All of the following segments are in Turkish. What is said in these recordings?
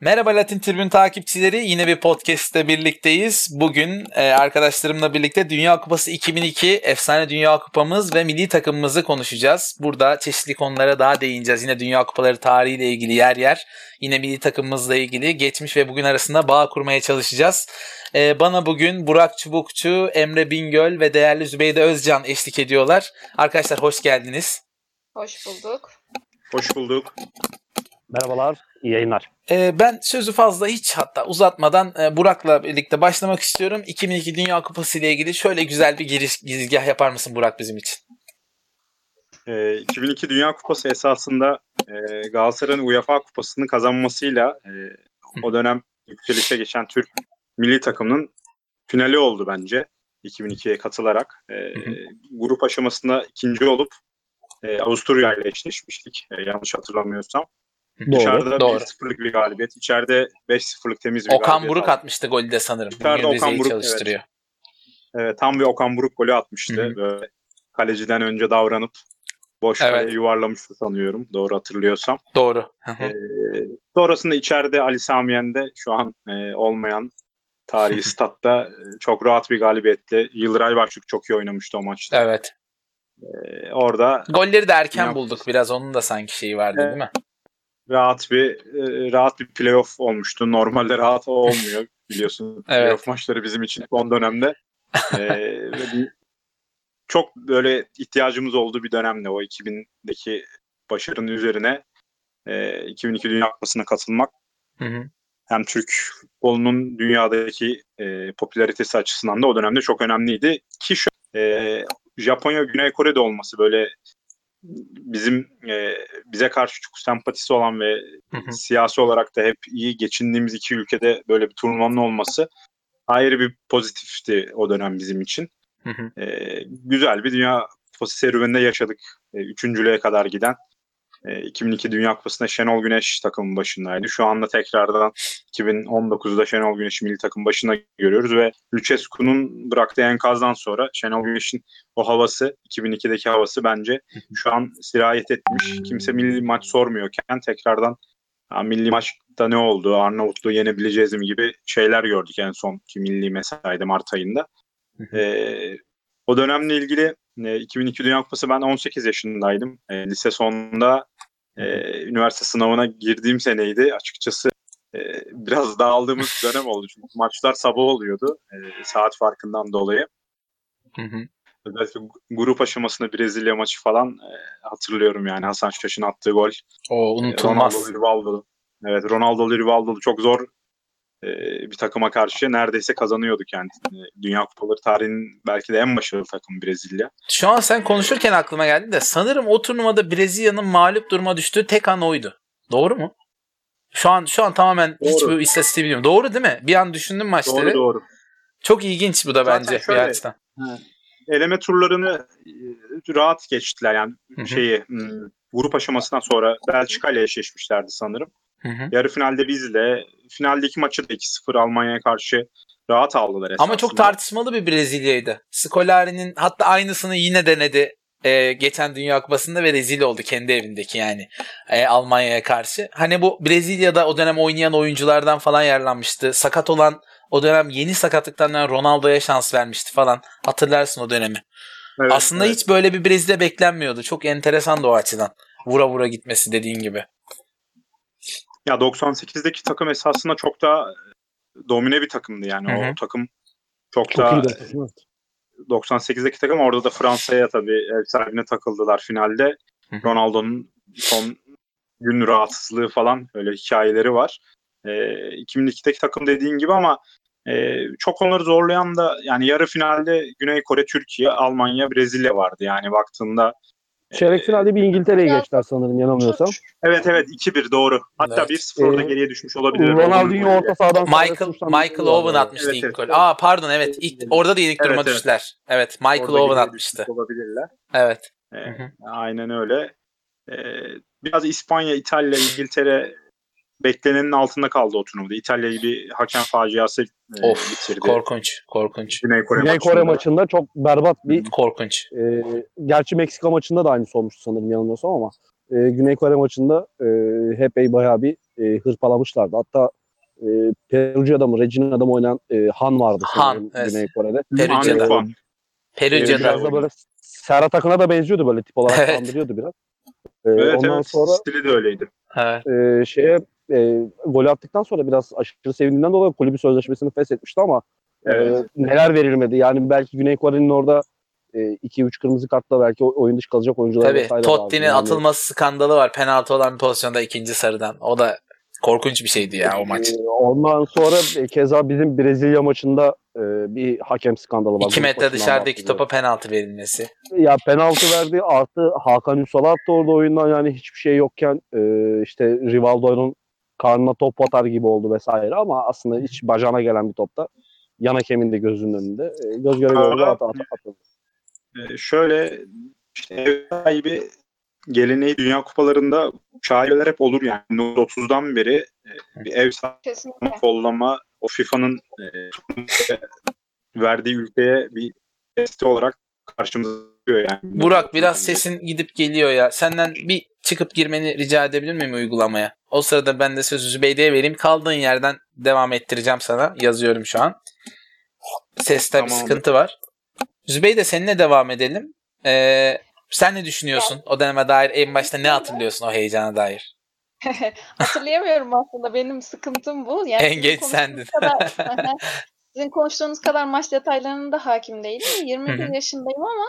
Merhaba Latin Tribün takipçileri. Yine bir podcast'te birlikteyiz. Bugün e, arkadaşlarımla birlikte Dünya Kupası 2002 efsane Dünya Kupamız ve milli takımımızı konuşacağız. Burada çeşitli konulara daha değineceğiz. Yine Dünya Kupaları tarihiyle ilgili yer yer. Yine milli takımımızla ilgili geçmiş ve bugün arasında bağ kurmaya çalışacağız. E, bana bugün Burak Çubukçu, Emre Bingöl ve değerli Zübeyde Özcan eşlik ediyorlar. Arkadaşlar hoş geldiniz. Hoş bulduk. Hoş bulduk. Merhabalar, iyi yayınlar. Ee, ben sözü fazla hiç hatta uzatmadan e, Burak'la birlikte başlamak istiyorum. 2002 Dünya Kupası ile ilgili şöyle güzel bir giriş girizgah yapar mısın Burak bizim için? Ee, 2002 Dünya Kupası esasında e, Galatasaray'ın UEFA Kupası'nı kazanmasıyla e, o dönem yükselişe geçen Türk milli takımının finali oldu bence 2002'ye katılarak. E, grup aşamasında ikinci olup e, Avusturya ile eşleşmiştik e, yanlış hatırlamıyorsam. Doğru. Dışarıda doğru. 1-0'lık bir galibiyet. İçeride 5-0'lık temiz bir Okan galibiyet. Buruk aldı. atmıştı golü de sanırım. Dışarıda Bugün Okan Buruk, çalıştırıyor. Evet, tam bir Okan Buruk golü atmıştı. Hı hı. Böyle kaleciden önce davranıp boş Evet. yuvarlamıştı sanıyorum. Doğru hatırlıyorsam. Doğru. Ee, sonrasında içeride Ali Samiyen'de şu an e, olmayan tarihi statta e, çok rahat bir galibiyetle Yıldıray Başlık çok iyi oynamıştı o maçta. evet. Ee, orada Golleri de erken Dünya bulduk. Biraz onun da sanki şeyi vardı Evet. değil mi? Rahat bir e, rahat bir playoff olmuştu. Normalde rahat olmuyor biliyorsun. Evet. Playoff maçları bizim için son dönemde. Bir- çok böyle ihtiyacımız olduğu bir dönemde o 2000'deki başarının üzerine e, 2002 Dünya Kupası'na katılmak Hı hı. hem Türk futbolunun dünyadaki e, popülaritesi açısından da o dönemde çok önemliydi. Ki şu e, Japonya, Güney Kore'de olması böyle bizim e, bize karşı çok sempatisi olan ve Hı hı. siyasi olarak da hep iyi geçindiğimiz iki ülkede böyle bir turnuvanın olması ayrı bir pozitifti o dönem bizim için. Hı hı. E, güzel bir Dünya Kupası serüveninde yaşadık. E, üçüncülüğe kadar giden. E, 2002 Dünya Kupası'nda Şenol Güneş takımın başındaydı. Şu anda tekrardan 2019'da Şenol Güneş'i milli takım başına görüyoruz ve Lucescu'nun bıraktığı enkazdan sonra Şenol Güneş'in o havası, 2002'deki havası bence şu an sirayet etmiş. Kimse milli maç sormuyorken tekrardan "Ha, milli maçta ne oldu, Arnavutluğu yenebileceğiz mi gibi şeyler gördük en son ki milli mesaide Mart ayında. Ee, o dönemle ilgili e, 2002 Dünya Kupası ben 18 yaşındaydım. E, lise sonunda e, üniversite sınavına girdiğim seneydi. Açıkçası e, biraz dağıldığımız dönem oldu. Çünkü maçlar sabah oluyordu e, saat farkından dolayı. Hı hı. Özellikle grup aşamasında Brezilya maçı falan e, hatırlıyorum yani Hasan Şaş'ın attığı gol. O E, unutulmaz. Ronaldo, Rivaldo. Evet Ronaldo, Rivaldo çok zor e, bir takıma karşı neredeyse kazanıyorduk yani. E, Dünya Kupaları tarihinin belki de en başarılı takımı Brezilya. Şu an sen konuşurken aklıma geldi de sanırım o turnuvada Brezilya'nın mağlup duruma düştüğü tek an oydu. Doğru mu? Şu an şu an tamamen Doğru. hiçbir istatistiği bilmiyorum. Doğru değil mi? Bir an düşündüm maçları. Doğru doğru. Çok ilginç bu da Zaten bence şöyle- bir açıdan. Eleme turlarını e, rahat geçtiler yani Hı hı. şeyi grup aşamasından sonra Belçika ile eşleşmişlerdi sanırım. Hı hı. Yarı finalde bizle, finaldeki maçı da 2-0 Almanya'ya karşı rahat aldılar esasında. Ama çok tartışmalı bir Brezilya'ydı. Scolari'nin hatta aynısını yine denedi e, geçen Dünya Kupası'nda ve rezil oldu kendi evindeki yani e, Almanya'ya karşı. Hani bu Brezilya'da o dönem oynayan oyunculardan falan yararlanmıştı. Sakat olan o dönem yeni sakatlıktan dönen Ronaldo'ya şans vermişti falan. Hatırlarsın o dönemi. Evet, Aslında evet. hiç böyle bir Brezilya beklenmiyordu. Çok enteresan da o açıdan. Vura vura gitmesi dediğin gibi. Ya 98'deki takım esasında çok daha domine bir takımdı yani. Hı hı. O takım çok, Çok daha iyi de takım. evet. 98'deki takım orada da Fransa'ya tabii ev sahibine takıldılar finalde. Ronaldo'nun son gün rahatsızlığı falan öyle hikayeleri var. Ee, 2002'deki takım dediğin gibi ama e, çok onları zorlayan da yani yarı finalde Güney Kore, Türkiye, Almanya, Brezilya vardı. Yani baktığında Çeyrek finalde bir İngiltere'ye geçtiler sanırım yanılmıyorsam. evet evet 2-1 doğru. Hatta Evet. 1-0'da Ee, geriye düşmüş olabilir. Ronaldinho orta sahadan Michael Michael Owen atmıştı Evet, ilk evet. Aa pardon evet. İlk, orada da ilk duruma Evet, evet. düştüler. Evet Michael Orada Owen geriye atmıştı. düşmüş Olabilirler. Evet. Ee, Hı hı. Aynen öyle. Ee, biraz İspanya, İtalya, İngiltere beklenenin altında kaldı o turnuvada. İtalya'yı bir hakem faciası e, Of bitirdi. korkunç korkunç Güney Kore, Güney maçında. Kore maçında çok berbat bir korkunç. e, gerçi Meksika maçında da aynısı olmuştu sanırım yanılmıyorsam ama e, Güney Kore maçında e, Hepey bayağı bir e, hırpalamışlardı. Hatta e, Perugia'da mı Regina'da mı oynayan e, Han vardı Han, sanırım evet. Güney Kore'de. Perugia'da. Perugia'da. Biraz da böyle Serhat Akın'a da benziyordu böyle tip olarak Evet. andırıyordu biraz. E, Evet ondan evet sonra stili de öyleydi. Evet. e, şeye e, gol attıktan sonra biraz aşırı sevindiğinden dolayı kulübü sözleşmesini feshetmişti ama e, Evet. neler verilmedi. Yani belki Güney Kore'nin orada 2-3 kırmızı kartla belki oyun dışı kalacak oyuncular Tabii Totti'nin. Yani, atılması skandalı var. Penaltı olan bir pozisyonda ikinci sarıdan. O da korkunç bir şeydi ya o maç. e, Ondan sonra e, keza bizim Brezilya maçında e, bir hakem skandalı var. 2 Grup metre dışarıdaki topa penaltı verilmesi. Ya penaltı verdi artı Hakan Ünsal attı orada oyundan yani hiçbir şey yokken e, işte Rivaldo'nun karnına top atar gibi oldu vesaire ama aslında hiç bacağına gelen bir topta yan hakemin de gözünün önünde e, göz göre göre at, at, atıldı. Ee, şöyle işte ev sahibi geleneği Dünya Kupalarında şaibeler hep olur yani. 30'dan beri e, bir ev sahibi kollama o FIFA'nın e, verdiği ülkeye bir testi olarak karşımıza yani. Burak biraz sesin gidip geliyor ya. Senden bir çıkıp girmeni rica edebilir miyim uygulamaya? O sırada ben de sözü Zübeyde'ye vereyim. Kaldığın yerden devam ettireceğim sana. Yazıyorum şu an. Seste bir Tamam. sıkıntı var. Zübeyde seninle devam edelim. Ee, sen ne düşünüyorsun? O döneme dair en başta ne hatırlıyorsun o heyecana dair? Hatırlayamıyorum aslında. Benim sıkıntım bu. Yani En geç sendin. kadar- sizin konuştuğunuz kadar maç detaylarına da hakim değilim. 21 Hı hı. yaşındayım ama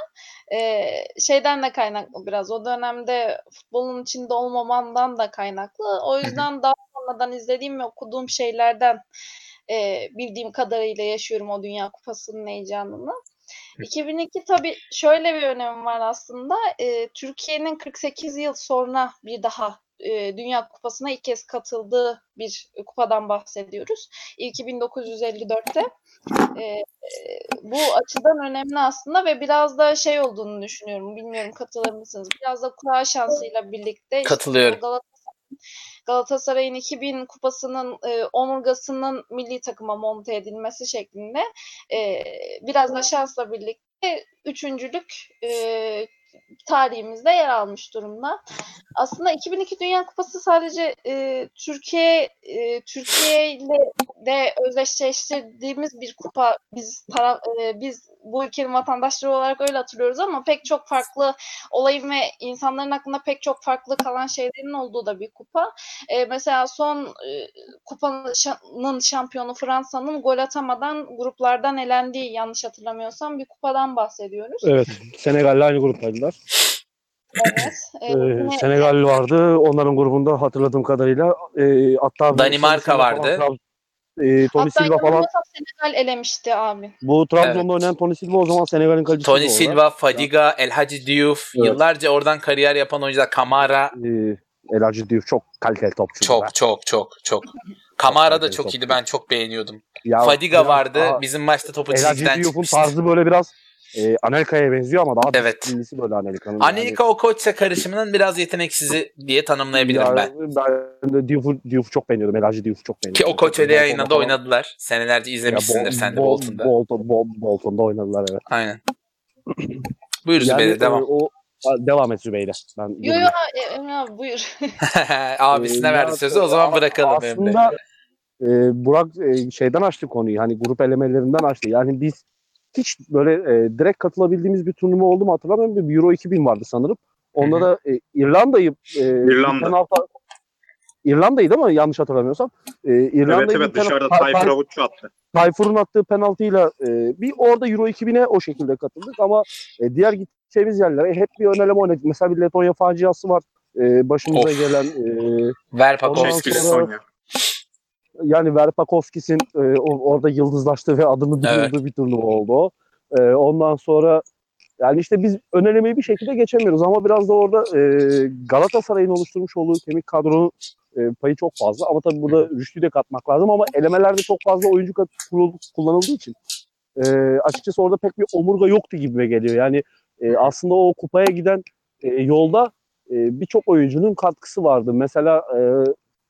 e, şeyden de kaynaklı biraz. O dönemde futbolun içinde olmamamdan da kaynaklı. O yüzden daha sonradan izlediğim ve okuduğum şeylerden e, bildiğim kadarıyla yaşıyorum o Dünya Kupası'nın heyecanını. 2002 tabii şöyle bir önemi var aslında. E, Türkiye'nin 48 yıl sonra bir daha e, Dünya Kupası'na ilk kez katıldığı bir kupadan bahsediyoruz. İlki 1954'te. E, bu açıdan önemli aslında ve biraz da şey olduğunu düşünüyorum. Bilmiyorum katılır mısınız? Biraz da kura şansıyla birlikte işte Katılıyorum. bu Galatasaray'ın, Galatasaray'ın 2000 kupasının e, omurgasının milli takıma monte edilmesi şeklinde e, biraz da şansla birlikte üçüncülük e, tarihimizde yer almış durumda. Aslında 2002 Dünya Kupası sadece e, Türkiye e, Türkiye ile de özdeşleştirdiğimiz bir kupa. Biz taraf, e, biz bu ülkenin vatandaşları olarak öyle hatırlıyoruz ama pek çok farklı olayın ve insanların aklında pek çok farklı kalan şeylerin olduğu da bir kupa. E, mesela son e, kupanın şampiyonu Fransa'nın gol atamadan gruplardan elendiği yanlış hatırlamıyorsam bir kupadan bahsediyoruz. Evet Senegal'le aynı gruptaydılar. Evet. E, Ee, Senegal vardı. Onların grubunda hatırladığım kadarıyla e, hatta Danimarka Tony Silva vardı. Falan, e, Tony Hatta Silva falan Senegal elemişti abi. bu Trabzon'da Evet. oynayan Tony Silva o zaman Senegal'in kalecisi. Tony orada. Silva, Fadiga, El Hadji Diouf. Evet. Yıllarca oradan kariyer yapan oyuncular. Kamara. E, El Hadji Diouf çok kaliteli topçu. Çok çok çok çok. Kamara da çok iyiydi. Ben çok beğeniyordum. Ya, Fadiga biraz vardı. daha- Bizim maçta topu El Hadji çizgiden Diouf'un çıkmıştı. tarzı böyle biraz e, Anelka'ya benziyor ama daha Evet. disiplinlisi böyle Anelka'nın. Anelika o koçsa karışımının biraz yeteneksizi diye tanımlayabilirim Ya, ben. Ben de Diouf'u, Diouf'u çok beğeniyordum. El Hadji Diouf'u çok Ki beğeniyordum. o koç öyle yayınında oynadılar. Senelerce Ya, izlemişsindir Bol- sen de Bol- Bolton'da. Bolton, Bol- Bolton'da oynadılar evet. Aynen. Buyur Yani, Zübeyde e, devam. o, devam et Zübeyde. Ben Yo yo e, Emre abi buyur. Abisine Ee, verdi ya, sözü o zaman bırakalım Emre. Aslında e, Burak e, şeyden açtı konuyu. Hani grup elemelerinden açtı. Yani biz hiç böyle e, direkt katılabildiğimiz bir turnuva oldu mu hatırlamıyorum. Bir Euro 2000 vardı sanırım. Onda Hı hı. da e, İrlanda'yı e, İrlanda. penaltı- İrlanda'yı değil mi? Yanlış hatırlamıyorsam. E, İrlanda'yı Evet evet dışarıda Tay- Tayfur Tay- Avutçu attı. Tayfur'un attığı penaltıyla e, bir orada Euro 2000'e o şekilde katıldık ama e, diğer gideceğimiz yerlere hep bir ön eleme oynadık. Mesela bir Letonya faciası var. E, başımıza Of. gelen e. Ondan Eski sonra-. Yani Verpakovskis'in e, orada yıldızlaştığı ve adını Evet. duyurduğu bir turnuva oldu o. E, ondan sonra yani işte biz ön elemeyi bir şekilde geçemiyoruz ama biraz da orada e, Galatasaray'ın oluşturmuş olduğu kemik kadronun e, payı çok fazla ama tabii burada Rüştü'yü de katmak lazım ama elemelerde çok fazla oyuncu kullanıldığı için e, açıkçası orada pek bir omurga yoktu gibime geliyor. Yani e, aslında o kupaya giden e, yolda e, birçok oyuncunun katkısı vardı. Mesela e,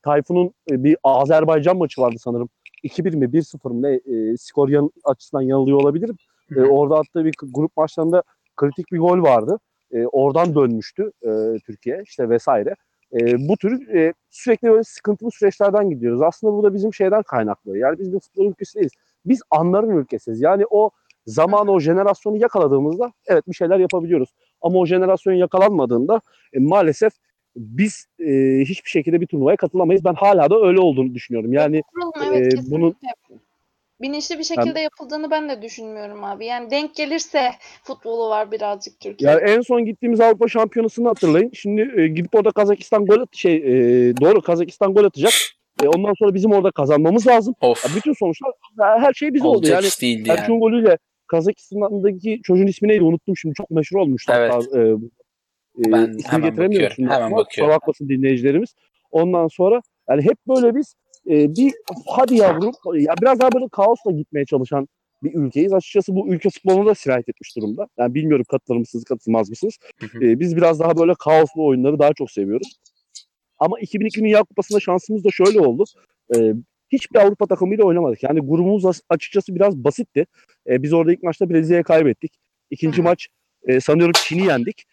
Tayfun'un e, bir Azerbaycan maçı vardı sanırım. 2-1 mi 1-0 mı ne e, skor yan, açısından yanılıyor olabilirim. E, orada attığı bir grup maçlarında kritik bir gol vardı. E, oradan dönmüştü e, Türkiye işte vesaire. E, bu tür e, sürekli böyle sıkıntılı süreçlerden gidiyoruz. Aslında bu da bizim şeyden kaynaklı. Yani biz bir futbol ülkesi değiliz. Biz anların ülkesiyiz. Yani o zaman o jenerasyonu yakaladığımızda evet bir şeyler yapabiliyoruz. Ama o jenerasyon yakalanmadığında e, maalesef biz e, hiçbir şekilde bir turnuvaya katılamayız. Ben hala da öyle olduğunu düşünüyorum. Yani e, evet, kesinlikle. bunun Bilinçli bir şekilde yapıldığını ben de düşünmüyorum abi. Yani denk gelirse futbolu var birazcık Türkiye. Yani en son gittiğimiz Avrupa Şampiyonası'nı hatırlayın. Şimdi e, gidip orada Kazakistan gol at şey e, doğru Kazakistan gol atacak. E, ondan sonra bizim orada kazanmamız lazım. Of. Ya bütün sonuçlar her şey bize oldu. Olacak Yani değildi yani. Erçun golüyle Kazakistan'daki çocuğun ismi neydi unuttum şimdi çok meşhur olmuştu Evet. hatta. E, e, Ben hemen getiremiyorum bakıyorum, hemen bakıyorum. Bakmasın dinleyicilerimiz. Ondan sonra yani hep böyle biz e, bir hadi yavrum ya biraz daha böyle kaosla gitmeye çalışan bir ülkeyiz. Açıkçası bu ülke futboluna da sirayet etmiş durumda. Yani bilmiyorum katılır mısınız katılmaz mısınız? Hı hı. E, biz biraz daha böyle kaoslu oyunları daha çok seviyoruz. Ama 2002 Dünya Kupası'nda şansımız da şöyle oldu. E, hiçbir Avrupa takımıyla oynamadık. Yani grubumuz as- açıkçası biraz basitti. E, biz orada ilk maçta Brezilya'ya kaybettik. İkinci maç e, sanıyorum Çin'i yendik.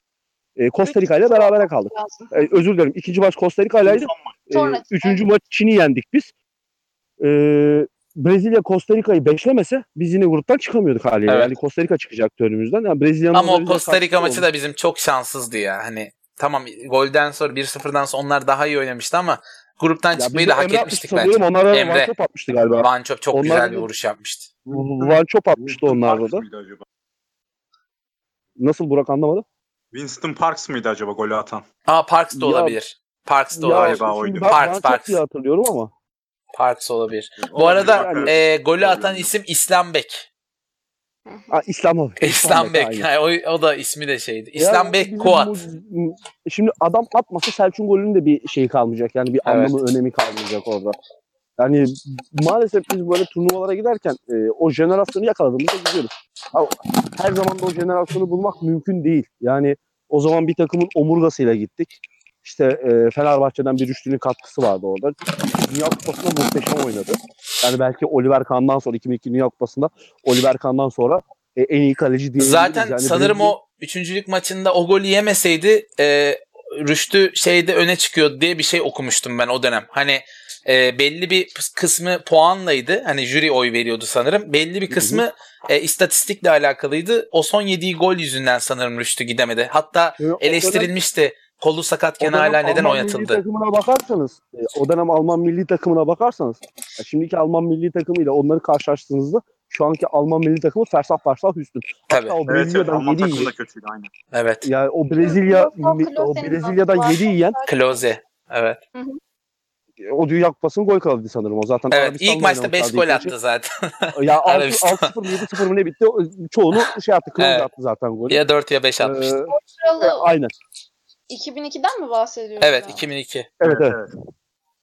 E, Costa Rica ile berabere kaldık. E, özür dilerim. İkinci maç Costa Rica ile'ydi. E, Sonra- üçüncü maç Çin'i yendik biz. E, Brezilya Costa Rica'yı beşlemese biz yine gruptan çıkamıyorduk haliyle. Evet. Yani Costa Rica çıkacaktı önümüzden. Yani Brezilya'nın Ama o Costa Rica maçı da bizim çok şanssızdı ya. Hani tamam golden sonra 1-0'dan sonra onlar daha iyi oynamıştı ama gruptan Ya çıkmayı da hak Emre etmiştik bence. Onlara Emre. Van Top atmıştı galiba. Van Çöp çok Onlar güzel da- bir vuruş yapmıştı. Van Top atmıştı onlarda da. Nasıl Burak anlamadı? Winston Parks mıydı acaba golü atan? Aa Parks da Ya- olabilir. Parks da Ya, olabilir. galiba şimdi oydu. Ben, Parks, Top Parks. diye hatırlıyorum ama. Parks olabilir. Bu Olabilir, arada bakarız. e, golü atan isim İslam Bek. Ha, İslam abi. İslam Bek. aynen. Yani o, o da ismi de şeydi. Ya İslam Bek bizim Kuat. bu- Şimdi adam atmasa Selçuk'un golünün de bir şeyi kalmayacak. Yani bir Evet. anlamı, önemi kalmayacak orada. Yani maalesef biz böyle turnuvalara giderken e, o jenerasyonu yakaladığımızda gidiyoruz. Her zaman da o jenerasyonu bulmak mümkün değil. Yani o zaman bir takımın omurgasıyla gittik. İşte e, Fenerbahçe'den bir Rüştü'nün katkısı vardı orada. Dünya Kupası'nda muhteşem oynadı. Yani belki Oliver Kahn'dan sonra 2002 Dünya Kupası'nda Oliver Kahn'dan sonra e, en iyi kaleci diyebiliriz. Zaten Yani sanırım Brezilya- o üçüncülük maçında o golü yemeseydi e, Rüştü şeyde öne çıkıyordu diye bir şey okumuştum ben o dönem. Hani e, belli bir kısmı puanlaydı. Hani jüri oy veriyordu sanırım. Belli bir kısmı e, istatistikle alakalıydı. O son yediği gol yüzünden sanırım Rüştü gidemedi. Hatta Yani o dönem- eleştirilmişti. Kolu sakatken hala neden Alman milli oynatıldı? takımına bakarsanız, e, o dönem Alman milli takımına bakarsanız, ya şimdiki Alman milli takımıyla onları karşılaştığınızda şu anki Alman milli takımı fersah fersah üstün. Tabii. Hatta o Evet, evet Brezilya'dan Alman 7 takımı da yiyen, kötüydü aynen. Evet. yani o Brezilya o Brezilya'dan hakkı 7 var. yiyen Klose. Evet. O Dünya Kupası'nın gol kralı'ydı sanırım o zaten. Evet. Arabistan'la ilk maçta 5 oynamışlardı gol attı zaten. Ya Arabistan. 6-0 7-0 mı ne bitti? O- Çoğunu şey yaptı, Klose Evet. attı zaten golü. ya 4 ya 5 Ee, atmıştı. e, Kralı aynen. 2002'den mi bahsediyorsun? Evet abi? 2002. Evet evet.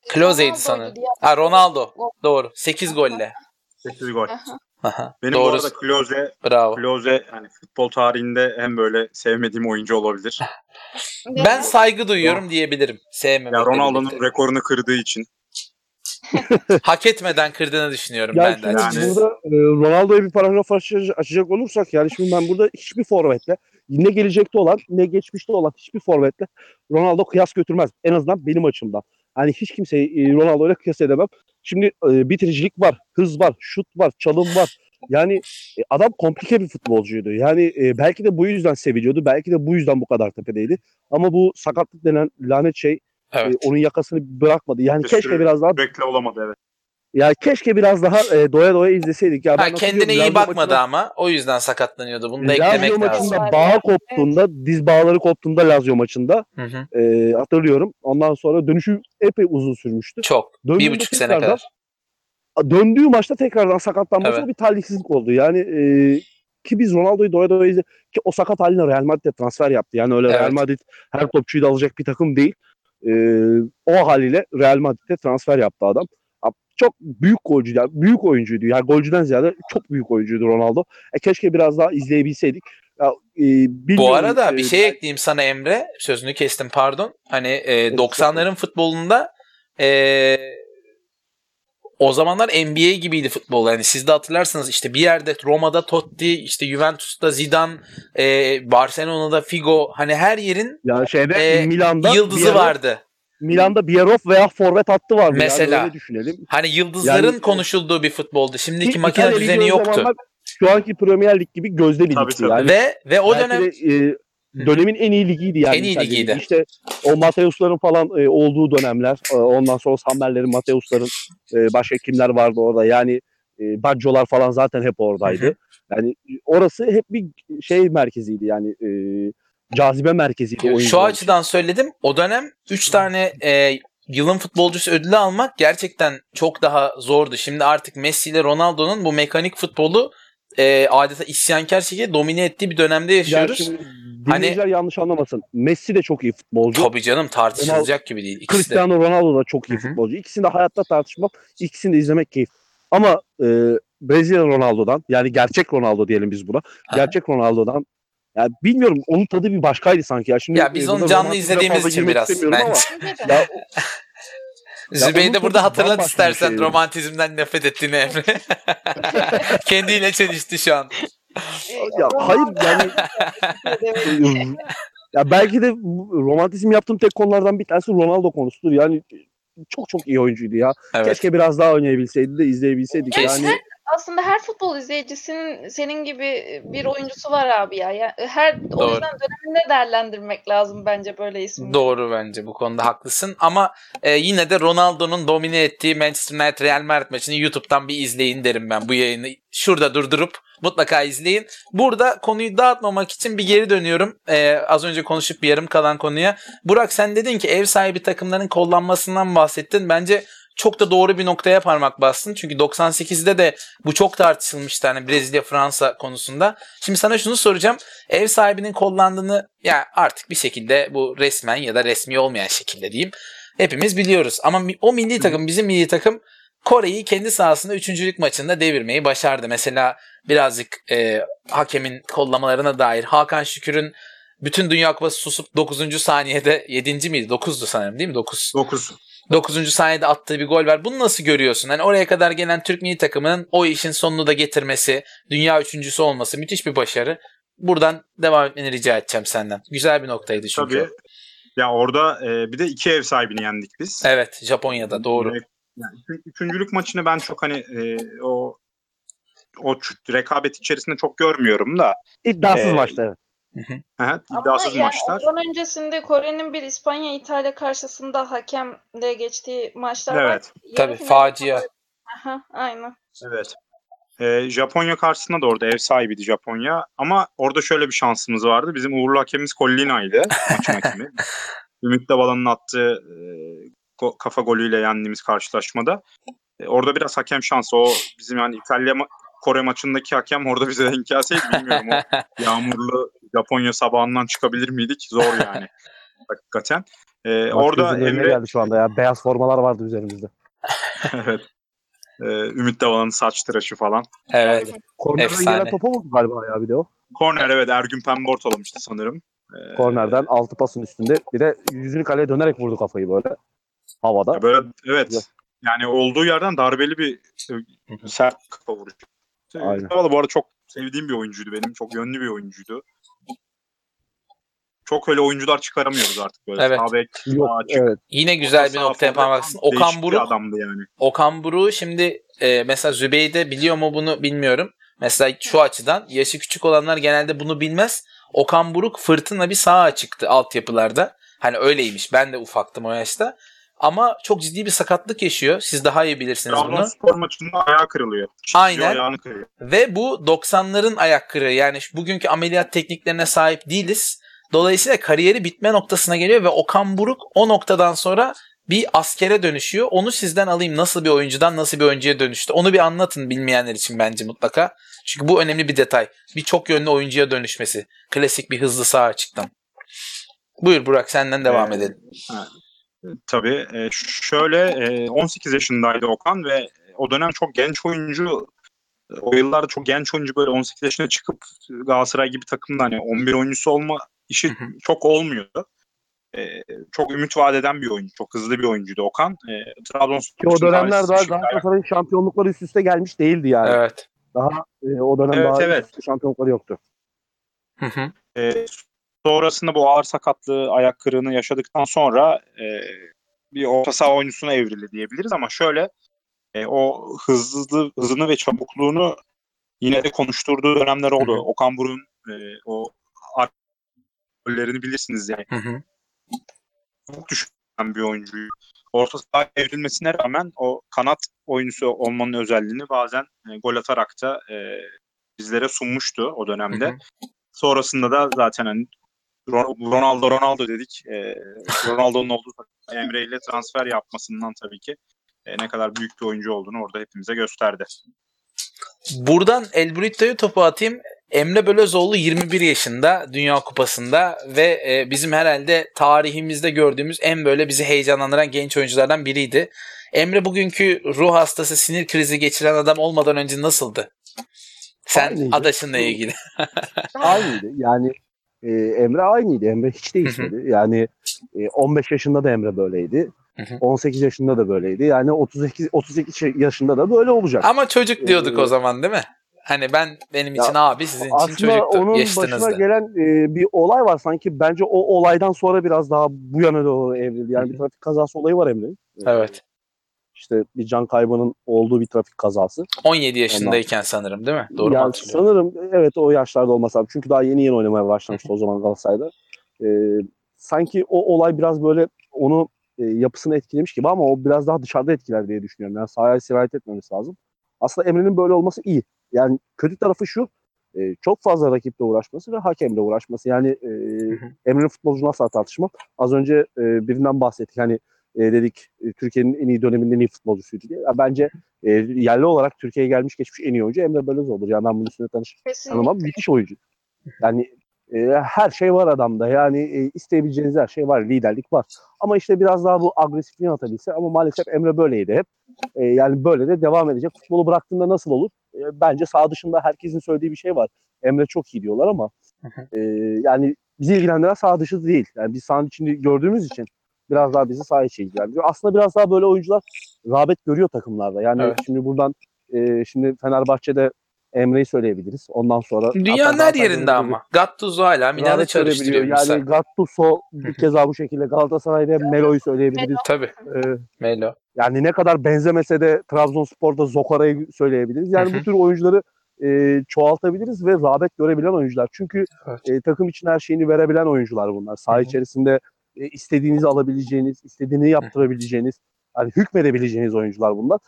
Klose'ydi Ronaldo'ydu sanırım. Ha Ronaldo. Doğru. 8 golle. 8 gol. Aha. Aha, Benim Doğru. bu arada Klose, Bravo. Klose yani futbol tarihinde hem böyle sevmediğim oyuncu olabilir. Ben saygı duyuyorum diyebilirim. Sevmemekle Ya Ronaldo'nun rekorunu kırdığı için. Hak etmeden kırdığını düşünüyorum Ya ben de. açıkçası. burada e, Ronaldo'ya bir paragraf açacak, açacak olursak yani şimdi ben burada hiçbir forvetle ne gelecekte olan ne geçmişte olan hiçbir forvetle Ronaldo kıyas götürmez. En azından benim açımdan. Hani hiç kimseyi e, Ronaldo ile kıyas edemem. Şimdi e, bitiricilik var, hız var, şut var, çalım var. Yani e, adam komplike bir futbolcuydu. Yani e, belki de bu yüzden seviliyordu. Belki de bu yüzden bu kadar tepedeydi. Ama bu sakatlık denen lanet şey e, Evet. onun yakasını bırakmadı. Yani Bir keşke biraz daha Sürekli olamadı evet. Ya keşke biraz daha e, doya doya izleseydik. Ya ben Ha, kendine iyi bakmadı maçında- ama o yüzden sakatlanıyordu. Bunu da Lazio eklemek lazım. maçında bağı koptuğunda, diz bağları koptuğunda Lazio maçında Hı hı. e, hatırlıyorum. Ondan sonra dönüşü epey uzun sürmüştü. Çok. Döndüğünde Bir buçuk sene kadar. Döndüğü maçta tekrardan sakatlanması Evet. bir talihsizlik oldu. Yani e, ki biz Ronaldo'yu doya doya izle ki o sakat haline Real Madrid'e transfer yaptı. Yani öyle Real Evet. Madrid her topçuyu da alacak bir takım değil. E, o haliyle Real Madrid'e transfer yaptı adam. Çok büyük golcüydü. yani büyük oyuncuydu. Yani golcüden ziyade çok büyük oyuncuydu Ronaldo. E, keşke biraz daha izleyebilseydik. Ya, e, Bu arada e, bir şey ekleyeyim sana Emre. Sözünü kestim pardon. Hani e, 90'ların futbolunda e, o zamanlar NBA gibiydi futbol. Yani siz de hatırlarsınız işte bir yerde Roma'da Totti, işte Juventus'ta Zidane, e, Barcelona'da Figo hani her yerin Yani şeyde Ee, Milan'da yıldızı vardı. Milan'da Bierhoff veya forvet hattı vardı. Mesela. Yani düşünelim. Hani yıldızların Yani- konuşulduğu bir futboldu. Şimdiki Ki makine İtalya Ligi düzeni yoktu. zamanlar Şu anki Premier Lig gibi gözde ligdi. Tabii, tabii. Yani Ve ve o belki dönem de, e, dönemin en iyi ligiydi yani. En iyi İtalya ligiydi. İşte o Mateus'ların falan e, olduğu dönemler. e, ondan sonra Sammer'lerin, Mateus'ların e, başka kimler vardı orada. Yani e, Baggio'lar falan zaten hep oradaydı. Hı hı. Yani orası hep bir şey merkeziydi yani e, cazibe merkeziydi Şu oyuncular için. açıdan söyledim. O dönem 3 tane e, yılın futbolcusu ödülü almak gerçekten çok daha zordu. Şimdi artık Messi ile Ronaldo'nun bu mekanik futbolu e, adeta isyankar şekilde domine ettiği bir dönemde Yani yaşıyoruz. Hani- dinleyiciler yanlış anlamasın. Messi de çok iyi futbolcu. Tabii canım tartışılacak gibi değil. İkisi de. Cristiano Ronaldo da çok iyi futbolcu. İkisini de hayatta tartışmam. İkisini de izlemek keyif. Ama e, Brezilya Ronaldo'dan yani gerçek Ronaldo diyelim biz buna. Gerçek Ronaldo'dan yani bilmiyorum onun tadı bir başkaydı sanki ya. Şimdi Ya biz onu canlı izlediğimiz için biraz istemiyorum ama bence. ya, Zübeyir onun de burada hatırlat istersen şeydi. romantizmden nefret ettiğini Emre. Kendiyle çelişti şu an. ya hayır yani ya belki de romantizm yaptığım tek konulardan bir tanesi Ronaldo konusudur. Yani çok çok iyi oyuncuydu ya. Evet. Keşke biraz daha oynayabilseydi de izleyebilseydik. Keşke. Yani Aslında her futbol izleyicisinin senin gibi bir oyuncusu var abi ya. ya her o Doğru. yüzden döneminde değerlendirmek lazım bence böyle isimleri. Doğru bence bu konuda haklısın ama e, yine de Ronaldo'nun domine ettiği Manchester United Real Madrid maçını YouTube'dan bir izleyin derim ben bu yayını. Şurada durdurup mutlaka izleyin. Burada konuyu dağıtmamak için bir geri dönüyorum. E, az önce konuşup bir yarım kalan konuya. Burak sen dedin ki ev sahibi takımların kollanmasından bahsettin. Bence çok da doğru bir noktaya parmak bastın. Çünkü 98'de de bu çok tartışılmıştı hani Brezilya Fransa konusunda. Şimdi sana şunu soracağım. Ev sahibinin kollandığını ya artık bir şekilde bu resmen ya da resmi olmayan şekilde diyeyim. Hepimiz biliyoruz. Ama o milli takım bizim milli takım Kore'yi kendi sahasında üçüncülük maçında devirmeyi başardı. Mesela birazcık e, hakemin kollamalarına dair Hakan Şükür'ün bütün Dünya Kupası susup 9. saniyede 7. miydi? 9'du sanırım değil mi? 9. 9. 9. saniyede attığı bir gol var. Bunu nasıl görüyorsun? Hani oraya kadar gelen Türk milli takımının o işin sonunu da getirmesi, dünya üçüncüsü olması müthiş bir başarı. Buradan devam etmeni rica edeceğim senden. Güzel bir noktaydı çünkü. Tabii. Ya orada e, bir de iki ev sahibini yendik biz. Evet, Japonya'da doğru. Yani üç- üçüncülük maçını ben çok hani e, o o rekabet içerisinde çok görmüyorum da. iddiasız Ee, maçtı. evet. Evet, Ama iddiasız yani maçlar. ondan öncesinde Kore'nin bir İspanya İtalya karşısında hakemle geçtiği maçlar var. Evet. Yarı Tabii final- facia. Aha, aynen. Evet. Ee, Japonya karşısında da orada ev sahibiydi Japonya. Ama orada şöyle bir şansımız vardı. Bizim uğurlu hakemimiz Collina'ydı maçın hakemi. Ümit Davala'nın attığı e, kafa golüyle yendiğimiz karşılaşmada. E, orada biraz hakem şansı. O bizim yani İtalya Kore maçındaki hakem orada bize denk gelseydi bilmiyorum. O yağmurlu Japonya sabahından çıkabilir miydik? Zor yani. Hakikaten. E, Maç orada Emre geldi şu anda ya. Beyaz formalar vardı üzerimizde. evet. E, Ümit Davala'nın saç tıraşı falan. Evet. Kornerden Efsane. gelen topa vurdu galiba ya bir de o. Korner evet Ergün Pembe ortalamıştı sanırım. Ee, Kornerden altı pasın üstünde. Bir de yüzünü kaleye dönerek vurdu kafayı böyle. Havada. ya böyle evet. Güzel. Yani olduğu yerden darbeli bir sert kafa vuruşu. Aynen. Valla bu arada çok sevdiğim bir oyuncuydu benim. Çok yönlü bir oyuncuydu. Çok öyle oyuncular çıkaramıyoruz artık böyle. Evet. Sağ bek, Yok, sağ açık, evet. Yine güzel bir bastın. değişik Okan Buruk adamdı yani. Okan Buruk'u şimdi e, mesela Zübeyde biliyor mu bunu bilmiyorum. Mesela şu açıdan yaşı küçük olanlar genelde bunu bilmez. Okan Buruk fırtına bir sağa çıktı altyapılarda. Hani öyleymiş. Ben de ufaktım o yaşta. Ama çok ciddi bir sakatlık yaşıyor. Siz daha iyi bilirsiniz bunu. Trabzonspor maçında ayağı kırılıyor. Çiziyor, Aynen. Kırıyor. Ve bu 90'ların ayak kırığı. Yani bugünkü ameliyat tekniklerine sahip değiliz. Dolayısıyla kariyeri bitme noktasına geliyor ve Okan Buruk o noktadan sonra bir askere dönüşüyor. Onu sizden alayım. Nasıl bir oyuncudan nasıl bir oyuncuya dönüştü? Onu bir anlatın bilmeyenler için bence mutlaka. Çünkü bu önemli bir detay. Bir çok yönlü oyuncuya dönüşmesi. Klasik bir hızlı sağ açıktan. Buyur Burak senden devam Ee, edelim. Tabii. e, şöyle e, 18 yaşındaydı Okan ve o dönem çok genç oyuncu o yıllarda çok genç oyuncu böyle 18 yaşına çıkıp Galatasaray gibi takımda hani 11 oyuncusu olma işi Hı hı. çok olmuyordu. e, çok ümit vaat eden bir oyuncu. Çok hızlı bir oyuncuydu Okan. E, Trabzonspor Ki o dönemler daha Galatasaray'ın şampiyonlukları üst üste gelmiş değildi yani. Evet. Daha e, o dönem Evet, daha evet. şampiyonlukları yoktu. Hı hı. E, sonrasında bu ağır sakatlığı, ayak kırığını yaşadıktan sonra e, bir orta saha oyuncusuna evrildi diyebiliriz ama şöyle e, o hızlı hızını ve çabukluğunu yine de konuşturduğu dönemler oldu. Hı hı. Okan Buruk'un e, o gollerini bilirsiniz yani. Hı hı. Çok düşen bir oyuncuyu. Orta saha evrilmesine rağmen o kanat oyuncusu olmanın özelliğini bazen e, gol atarak da e, bizlere sunmuştu o dönemde. Hı hı. Sonrasında da zaten hani Ronaldo Ronaldo dedik. E, Ronaldo'nun olduğu Emre ile transfer yapmasından tabii ki e, ne kadar büyük bir oyuncu olduğunu orada hepimize gösterdi. Buradan El Burrito'yu topu atayım. Emre Belözoğlu 21 yaşında Dünya Kupası'nda ve e, bizim herhalde tarihimizde gördüğümüz en böyle bizi heyecanlandıran genç oyunculardan biriydi. Emre bugünkü ruh hastası sinir krizi geçiren adam olmadan önce nasıldı? Sen Aynıydı. adaşınla ilgili. Aynıydı. Yani e, Emre aynıydı. Emre hiç değişmedi. Yani e, 15 yaşında da Emre böyleydi. Hı hı. 18 yaşında da böyleydi. Yani 38 38 şey- yaşında da böyle olacak. Ama çocuk diyorduk Ee, o zaman değil mi? Hani ben benim için abi sizin için Aslında çocuktu onun yaşıtınızda. başına gelen e, bir olay var sanki. Bence o olaydan sonra biraz daha bu yana doğru evrildi. Yani bir trafik kazası olayı var Emre'nin. Evet. İşte bir can kaybının olduğu bir trafik kazası. 17 yaşındayken sanırım değil mi? Doğru mu yani hatırlıyorum? sanırım evet o yaşlarda olmasa. Çünkü daha yeni yeni oynamaya başlamıştı o zaman Galatasaray'da. Ee, sanki o olay biraz böyle onu e, yapısını etkilemiş gibi ama o biraz daha dışarıda etkiler diye düşünüyorum. Yani sahaya sirayet etmemesi lazım. Aslında Emre'nin böyle olması iyi. Yani kötü tarafı şu e, çok fazla rakiple uğraşması ve hakemle uğraşması. Yani e. Emre'nin futbolcunu asla tartışmam. Az önce e, birinden bahsettik. Hani e, dedik e, Türkiye'nin en iyi döneminin en iyi futbolcusuydu diye. Ya bence e, yerli olarak Türkiye'ye gelmiş geçmiş en iyi oyuncu Emre Belözoğlu'dur. Yani ben bunun üstüne tanış tanımam. Müthiş oyuncu. Yani e, her şey var adamda. Yani e, isteyebileceğiniz her şey var. Liderlik var. Ama işte biraz daha bu agresifliğini atabilse ama maalesef Emre böyleydi hep. E, yani böyle de devam edecek. Futbolu bıraktığında nasıl olur? E, bence sağ dışında herkesin söylediği bir şey var. Emre çok iyi diyorlar ama e, yani bizi ilgilendiren sağ dışı değil. Yani biz sahanın içinde gördüğümüz için biraz daha bizi sağ içi ilgilendiriyor. Aslında biraz daha böyle oyuncular rağbet görüyor takımlarda. Yani Evet. şimdi buradan e, şimdi Fenerbahçe'de Emre'yi söyleyebiliriz. Ondan sonra Dünyanın her yerinde ama. Gattuso hala Milan'ı çalıştırıyor. Yani Gattuso bir keza bu şekilde Galatasaray'da Melo'yu söyleyebiliriz. Tabii. Ee, Melo. yani ne kadar benzemese de Trabzonspor'da Zokara'yı söyleyebiliriz. Yani bu tür oyuncuları e, çoğaltabiliriz ve rağbet görebilen oyuncular. Çünkü Evet. e, takım için her şeyini verebilen oyuncular bunlar. Saha içerisinde e, istediğinizi alabileceğiniz, istediğini yaptırabileceğiniz, yani hükmedebileceğiniz oyuncular bunlar.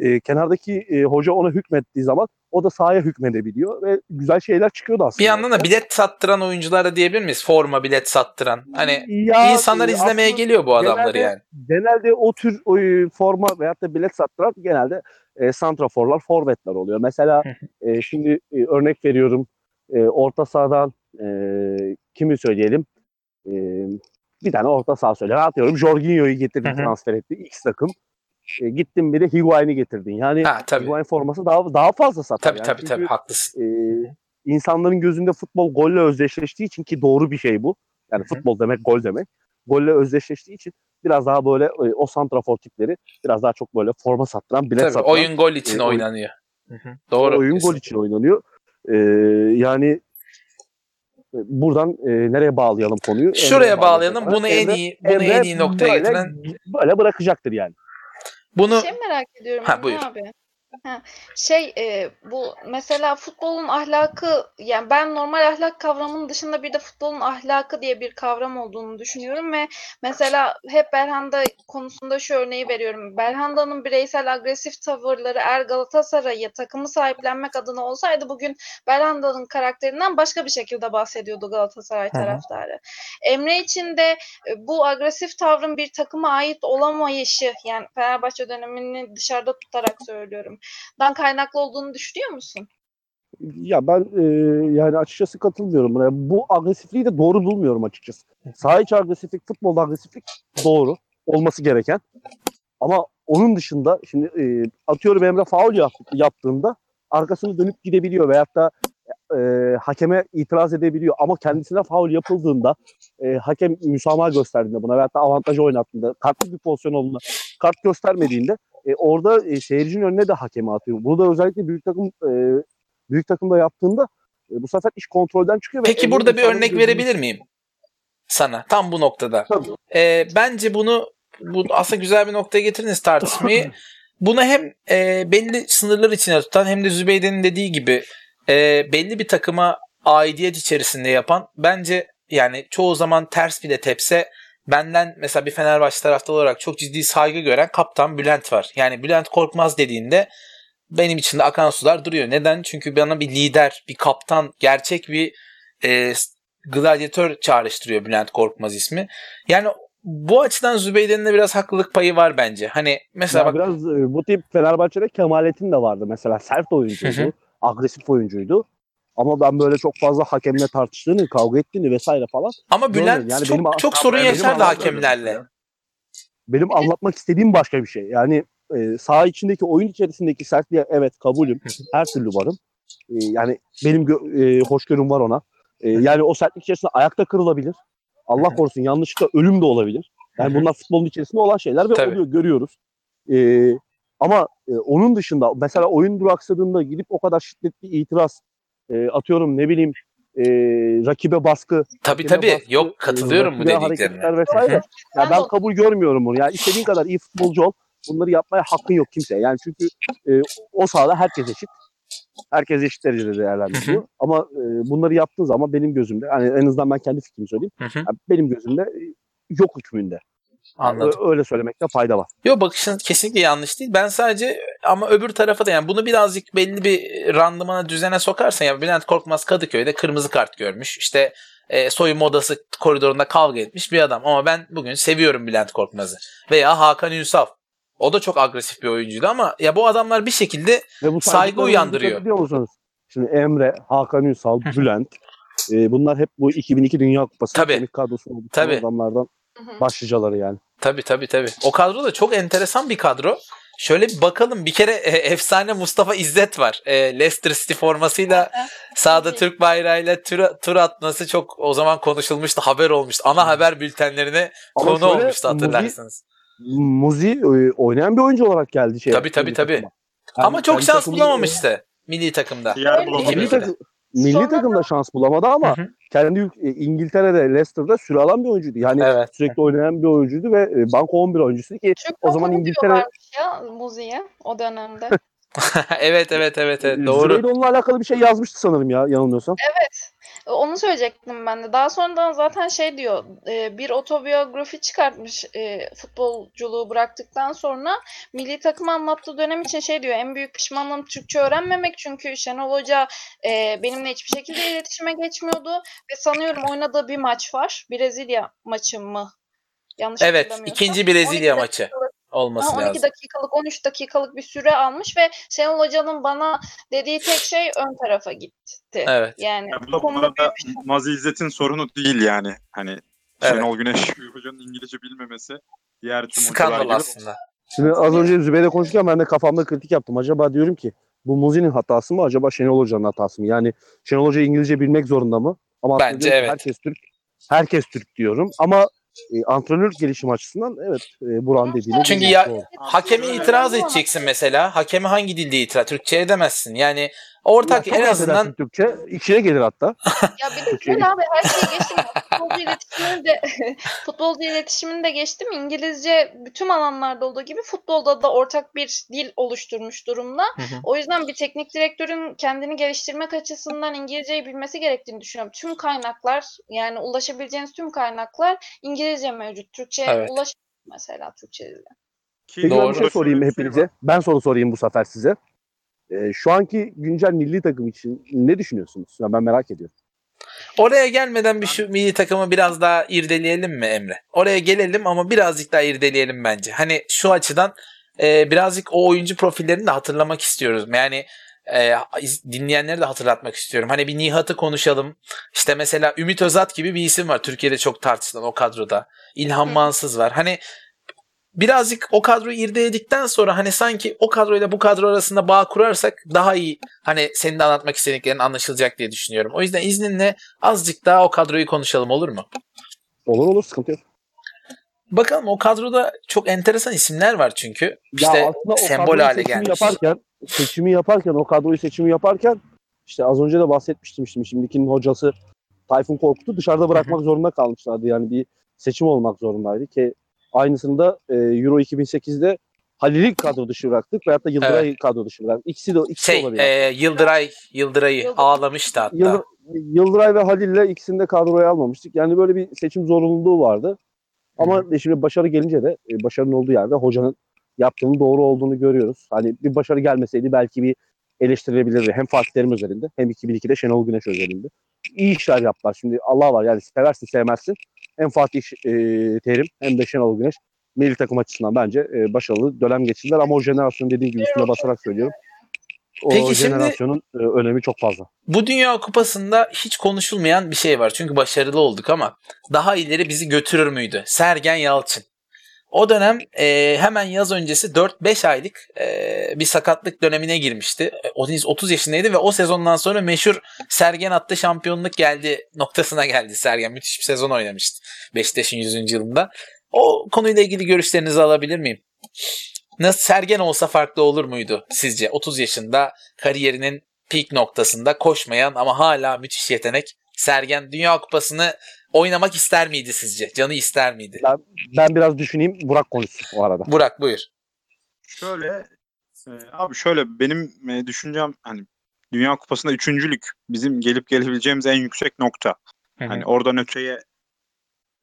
E, kenardaki e, hoca ona hükmettiği zaman o da sahaya hükmedebiliyor ve güzel şeyler çıkıyordu aslında. Bir yandan da bilet sattıran oyuncular da diyebilir miyiz? Forma bilet sattıran. Hani Ya, insanlar izlemeye geliyor bu adamları genelde- yani. genelde o tür e, forma veyahut da bilet sattıran genelde e, santraforlar, forvetler oluyor. Mesela e, şimdi e, örnek veriyorum e, orta sahadan e, kimi söyleyelim? E, bir tane orta saha söyle. Atıyorum Jorginho'yu getirdin Hı hı. transfer etti. X takım. E, gittin bir de Higuain'i getirdin. Yani Ha tabii. Higuain forması daha daha fazla satar. Tabii yani. tabii Çünkü, tabii haklısın. e, insanların gözünde futbol golle özdeşleştiği için ki doğru bir şey bu. Yani Hı hı. futbol demek gol demek. Golle özdeşleştiği için biraz daha böyle e, o santrafor tipleri biraz daha çok böyle forma sattıran, bilet Tabii sattıran oyun gol için e, oynanıyor. Hı hı. Doğru. oyun gol kesin. için oynanıyor. E, yani buradan e, nereye bağlayalım konuyu? Şuraya bağlayalım. Bunu en iyi bunu Emre en iyi noktaya böyle, getiren böyle bırakacaktır yani. bunu şey merak ediyorum Ha, buyur. abi. Ha, şey e, bu mesela futbolun ahlakı yani ben normal ahlak kavramının dışında bir de futbolun ahlakı diye bir kavram olduğunu düşünüyorum ve mesela hep Belhanda konusunda şu örneği veriyorum. Belhanda'nın bireysel agresif tavırları eğer Galatasaray'ı takımı sahiplenmek adına olsaydı bugün Belhanda'nın karakterinden başka bir şekilde bahsediyordu Galatasaray Hı hı. taraftarı. Emre için de e, bu agresif tavrın bir takıma ait olamayışı yani Fenerbahçe dönemini dışarıda tutarak söylüyorum. Dan kaynaklı olduğunu düşünüyor musun? Ya ben e, yani açıkçası katılmıyorum buna. Bu agresifliği de doğru bulmuyorum açıkçası. Saha içi agresiflik, futbolda agresiflik doğru. Olması gereken. Ama onun dışında şimdi e, atıyorum Emre faul yap, yaptığında arkasını dönüp gidebiliyor veyahut da e, hakeme itiraz edebiliyor ama kendisine faul yapıldığında e, hakem müsamaha gösterdiğinde buna veyahut da avantajı oynattığında kartlı bir pozisyon olduğunda kart göstermediğinde e, orada e, seyircinin önüne de hakemi atıyor. Bunu da özellikle büyük takım e, büyük takımda yaptığında e, bu sefer iş kontrolden çıkıyor. ve Peki burada bir örnek gözünün- verebilir miyim? Sana tam bu noktada. Tabii. Ee, bence bunu bu aslında güzel bir noktaya getirdiniz tartışmayı. Bunu hem e, belli sınırlar içine tutan hem de Zübeyde'nin dediği gibi e, belli bir takıma aidiyet içerisinde yapan bence yani çoğu zaman ters bile tepse benden mesela bir Fenerbahçe taraftarı olarak çok ciddi saygı gören kaptan Bülent var. Yani Bülent Korkmaz dediğinde benim içinde akan sular duruyor. Neden? Çünkü bana bir lider, bir kaptan, gerçek bir e, gladyatör çağrıştırıyor Bülent Korkmaz ismi. Yani bu açıdan Zübeyde'nin de biraz haklılık payı var bence. Hani mesela Ya bak biraz e, bu tip Fenerbahçe'de Kemalettin de vardı mesela. Sert oyuncuydu. Agresif oyuncuydu. Ama ben böyle çok fazla hakemle tartıştığını, kavga ettiğini vesaire falan. ama Bülent. Yani çok, benim- çok sorun yaşardı hakemlerle. ya. Benim anlatmak istediğim başka bir şey. Yani e, saha içindeki oyun içerisindeki sertliğe evet kabulüm. Her türlü varım. E, yani benim gö- e, hoşgörüm var ona. E, yani o sertlik içerisinde ayakta kırılabilir. Allah korusun yanlışlıkla ölüm de olabilir. Yani bunlar futbolun içerisinde olan şeyler ve Tabii. oluyor görüyoruz. E, ama e, onun dışında mesela oyun duraksadığında gidip o kadar şiddetli itiraz e, atıyorum ne bileyim e, rakibe baskı Tabii tabii. baskı, Yok katılıyorum e, bu dediklerine. hareketler vesaire. Ya Ben kabul görmüyorum bunu. Yani istediğin kadar iyi futbolcu ol. Bunları yapmaya hakkın yok kimseye. Yani çünkü e, o sahada herkes eşit. Herkes eşit derecede değerlendiriliyor. Ama e, bunları yaptığı zaman benim gözümde, yani en azından ben kendi fikrimi söyleyeyim. Hı hı. yani benim gözümde yok hükmünde. Anladım. Öyle söylemekte fayda var. Yok bakışın kesinlikle yanlış değil. Ben sadece ama öbür tarafa da yani bunu birazcık belli bir randımana düzene sokarsan ya Bülent Korkmaz Kadıköy'de kırmızı kart görmüş. İşte e, soyunma odası koridorunda kavga etmiş bir adam. Ama ben bugün seviyorum Bülent Korkmaz'ı. Veya Hakan Ünsal. O da çok agresif bir oyuncuydu ama ya bu adamlar bir şekilde Ve bu Saygı uyandırıyor. ediyor musunuz? Şimdi Emre, Hakan Ünsal, Bülent e, bunlar hep bu 2002 Dünya Kupası Tabii. bu Tabii. adamlardan başlıcaları yani. Tabii tabii tabii. O kadro da çok enteresan bir kadro. Şöyle bir bakalım. Bir kere e, efsane Mustafa İzzet var. E, Leicester City formasıyla sağda. Türk bayrağıyla tur, tur atması çok o zaman konuşulmuştu. Haber olmuştu. Ana haber bültenlerine Ama konu olmuştu Muzi- hatırlarsınız. Muzi e, oynayan bir oyuncu olarak geldi şey. Tabii, tabii, tabii. Yani Ama çok şans bulamamıştı milli takımda. Milli, takım, milli Sonra takımda şans bulamadı ama Hı hı. kendi e, İngiltere'de Leicester'da süre alan bir oyuncuydu. Yani Evet. sürekli oynayan bir oyuncuydu ve e, banko 11 oyuncusu ki Türk O zaman İngiltere- ya Muzi'ye o dönemde. evet evet evet evet e, doğru. Zübeyde onunla alakalı bir şey yazmıştı sanırım ya yanılmıyorsam. Onu söyleyecektim ben de. Daha sonradan zaten şey diyor, e, bir otobiyografi çıkartmış e, futbolculuğu bıraktıktan sonra milli takım anlattığı dönem için şey diyor, en büyük pişmanlığım Türkçe öğrenmemek çünkü Şenol Hoca e, benimle hiçbir şekilde iletişime geçmiyordu ve sanıyorum oynadığı bir maç var. Brezilya maçı mı? Yanlış Evet ikinci Brezilya 12 maçı olması Ha, 12 lazım. dakikalık 13 dakikalık bir süre almış ve Şenol Hoca'nın bana dediği tek şey ön tarafa gitti. Evet. Yani Ya bu da bu konuda arada Mazi İzzet'in sorunu değil yani. Hani Evet. Şenol Güneş hocanın İngilizce bilmemesi diğer tüm hocalar Skandal aslında. Şimdi az önce Zübeyde konuşurken ben de kafamda kritik yaptım. Acaba diyorum ki bu Muzi'nin hatası mı acaba Şenol Hoca'nın hatası mı? Yani Şenol Hoca İngilizce bilmek zorunda mı? Ama Bence evet. Herkes Türk. Herkes Türk diyorum ama e, antrenörlük gelişim açısından evet e, Buran dediğine Çünkü ya- Doğru. Hakeme Öyle. itiraz edeceksin mesela. Hakeme hangi dilde itiraz? Türkçe edemezsin. Yani ortak en azından Türkçe içine gelir hatta. Ya bir de Türkçe şöyle abi her şeyi geçtim. Futbolcu iletişimini de futbolcu iletişimini de geçtim. İngilizce bütün alanlarda olduğu gibi futbolda da ortak bir dil oluşturmuş durumda. Hı hı. O yüzden bir teknik direktörün kendini geliştirmek açısından İngilizceyi bilmesi gerektiğini düşünüyorum. Tüm kaynaklar yani ulaşabileceğiniz tüm kaynaklar İngilizce mevcut. Türkçe Evet. ulaş mesela Türkçe dile. Ki Peki ben Doğru. bir şey sorayım hepinize. ben soru sorayım bu sefer size. E, şu anki güncel milli takım için ne düşünüyorsunuz? Ya ben merak ediyorum. Oraya gelmeden bir şu milli takımı biraz daha irdeleyelim mi Emre? Oraya gelelim ama birazcık daha irdeleyelim bence. Hani şu açıdan e, birazcık o oyuncu profillerini de hatırlamak istiyoruz. Yani e, dinleyenleri de hatırlatmak istiyorum. Hani bir Nihat'ı konuşalım. İşte mesela Ümit Özat gibi bir isim var. Türkiye'de çok tartışılan o kadroda. İlhan. Mansız var. Hani birazcık o kadroyu irdeledikten sonra hani sanki o kadroyla bu kadro arasında bağ kurarsak daha iyi hani senin de anlatmak istediklerin anlaşılacak diye düşünüyorum. O yüzden izninle azıcık daha o kadroyu konuşalım olur mu? Olur olur sıkıntı yok. Bakalım o kadroda çok enteresan isimler var çünkü. İşte aslında o sembol hale gelmiş. Yaparken, seçimi yaparken, o kadroyu seçimi yaparken işte az önce de bahsetmiştim şimdi şimdikinin hocası Tayfun Korkut'u dışarıda bırakmak zorunda kalmışlardı. Yani bir seçim olmak zorundaydı ki aynısını da e, Euro 2008'de Halil'i kadro dışı bıraktık veyahut da Yıldıray'ı kadro dışı bıraktık. İkisi de, ikisi de Şey olabilir. e, Yıldıray Yıldıray'ı Yıldır- ağlamıştı hatta. Yıldır, Yıldıray ve Halil'le ikisini de kadroya almamıştık. Yani böyle bir seçim zorunluluğu vardı. Ama şimdi başarı gelince de e, başarının olduğu yerde hocanın yaptığının doğru olduğunu görüyoruz. Hani bir başarı gelmeseydi belki bir eleştirilebilirdi. Hem Fatih Terim özelinde hem 2002'de Şenol Güneş özelinde. İyi işler yaptılar. Şimdi Allah var yani seversin sevmezsin. Hem Fatih e, Terim hem de Şenol Güneş milli takım açısından bence e, başarılı dönem geçirdiler. Ama o jenerasyon dediğim gibi üstüne basarak söylüyorum. O Peki şimdi- jenerasyonun e, önemi çok fazla. Bu Dünya Kupası'nda hiç konuşulmayan bir şey var. Çünkü başarılı olduk ama daha ileri bizi götürür müydü? Sergen Yalçın. O dönem e, hemen yaz öncesi 4-5 aylık e, bir sakatlık dönemine girmişti. E, O deniz 30 yaşındaydı ve o sezondan sonra meşhur Sergen attı şampiyonluk geldi noktasına geldi Sergen. Müthiş bir sezon oynamıştı Beşiktaş'ın 100. yılında. O konuyla ilgili görüşlerinizi alabilir miyim? Nasıl Sergen olsa farklı olur muydu sizce? 30 yaşında kariyerinin peak noktasında koşmayan ama hala müthiş yetenek Sergen Dünya Kupası'nı oynamak ister miydi sizce? Canı ister miydi? Ben biraz düşüneyim. Burak konuşsun o arada. Burak buyur. Şöyle e, abi şöyle benim e, düşüncem hani Dünya Kupası'nda üçüncülük bizim gelip gelebileceğimiz en yüksek nokta. Hani oradan öteye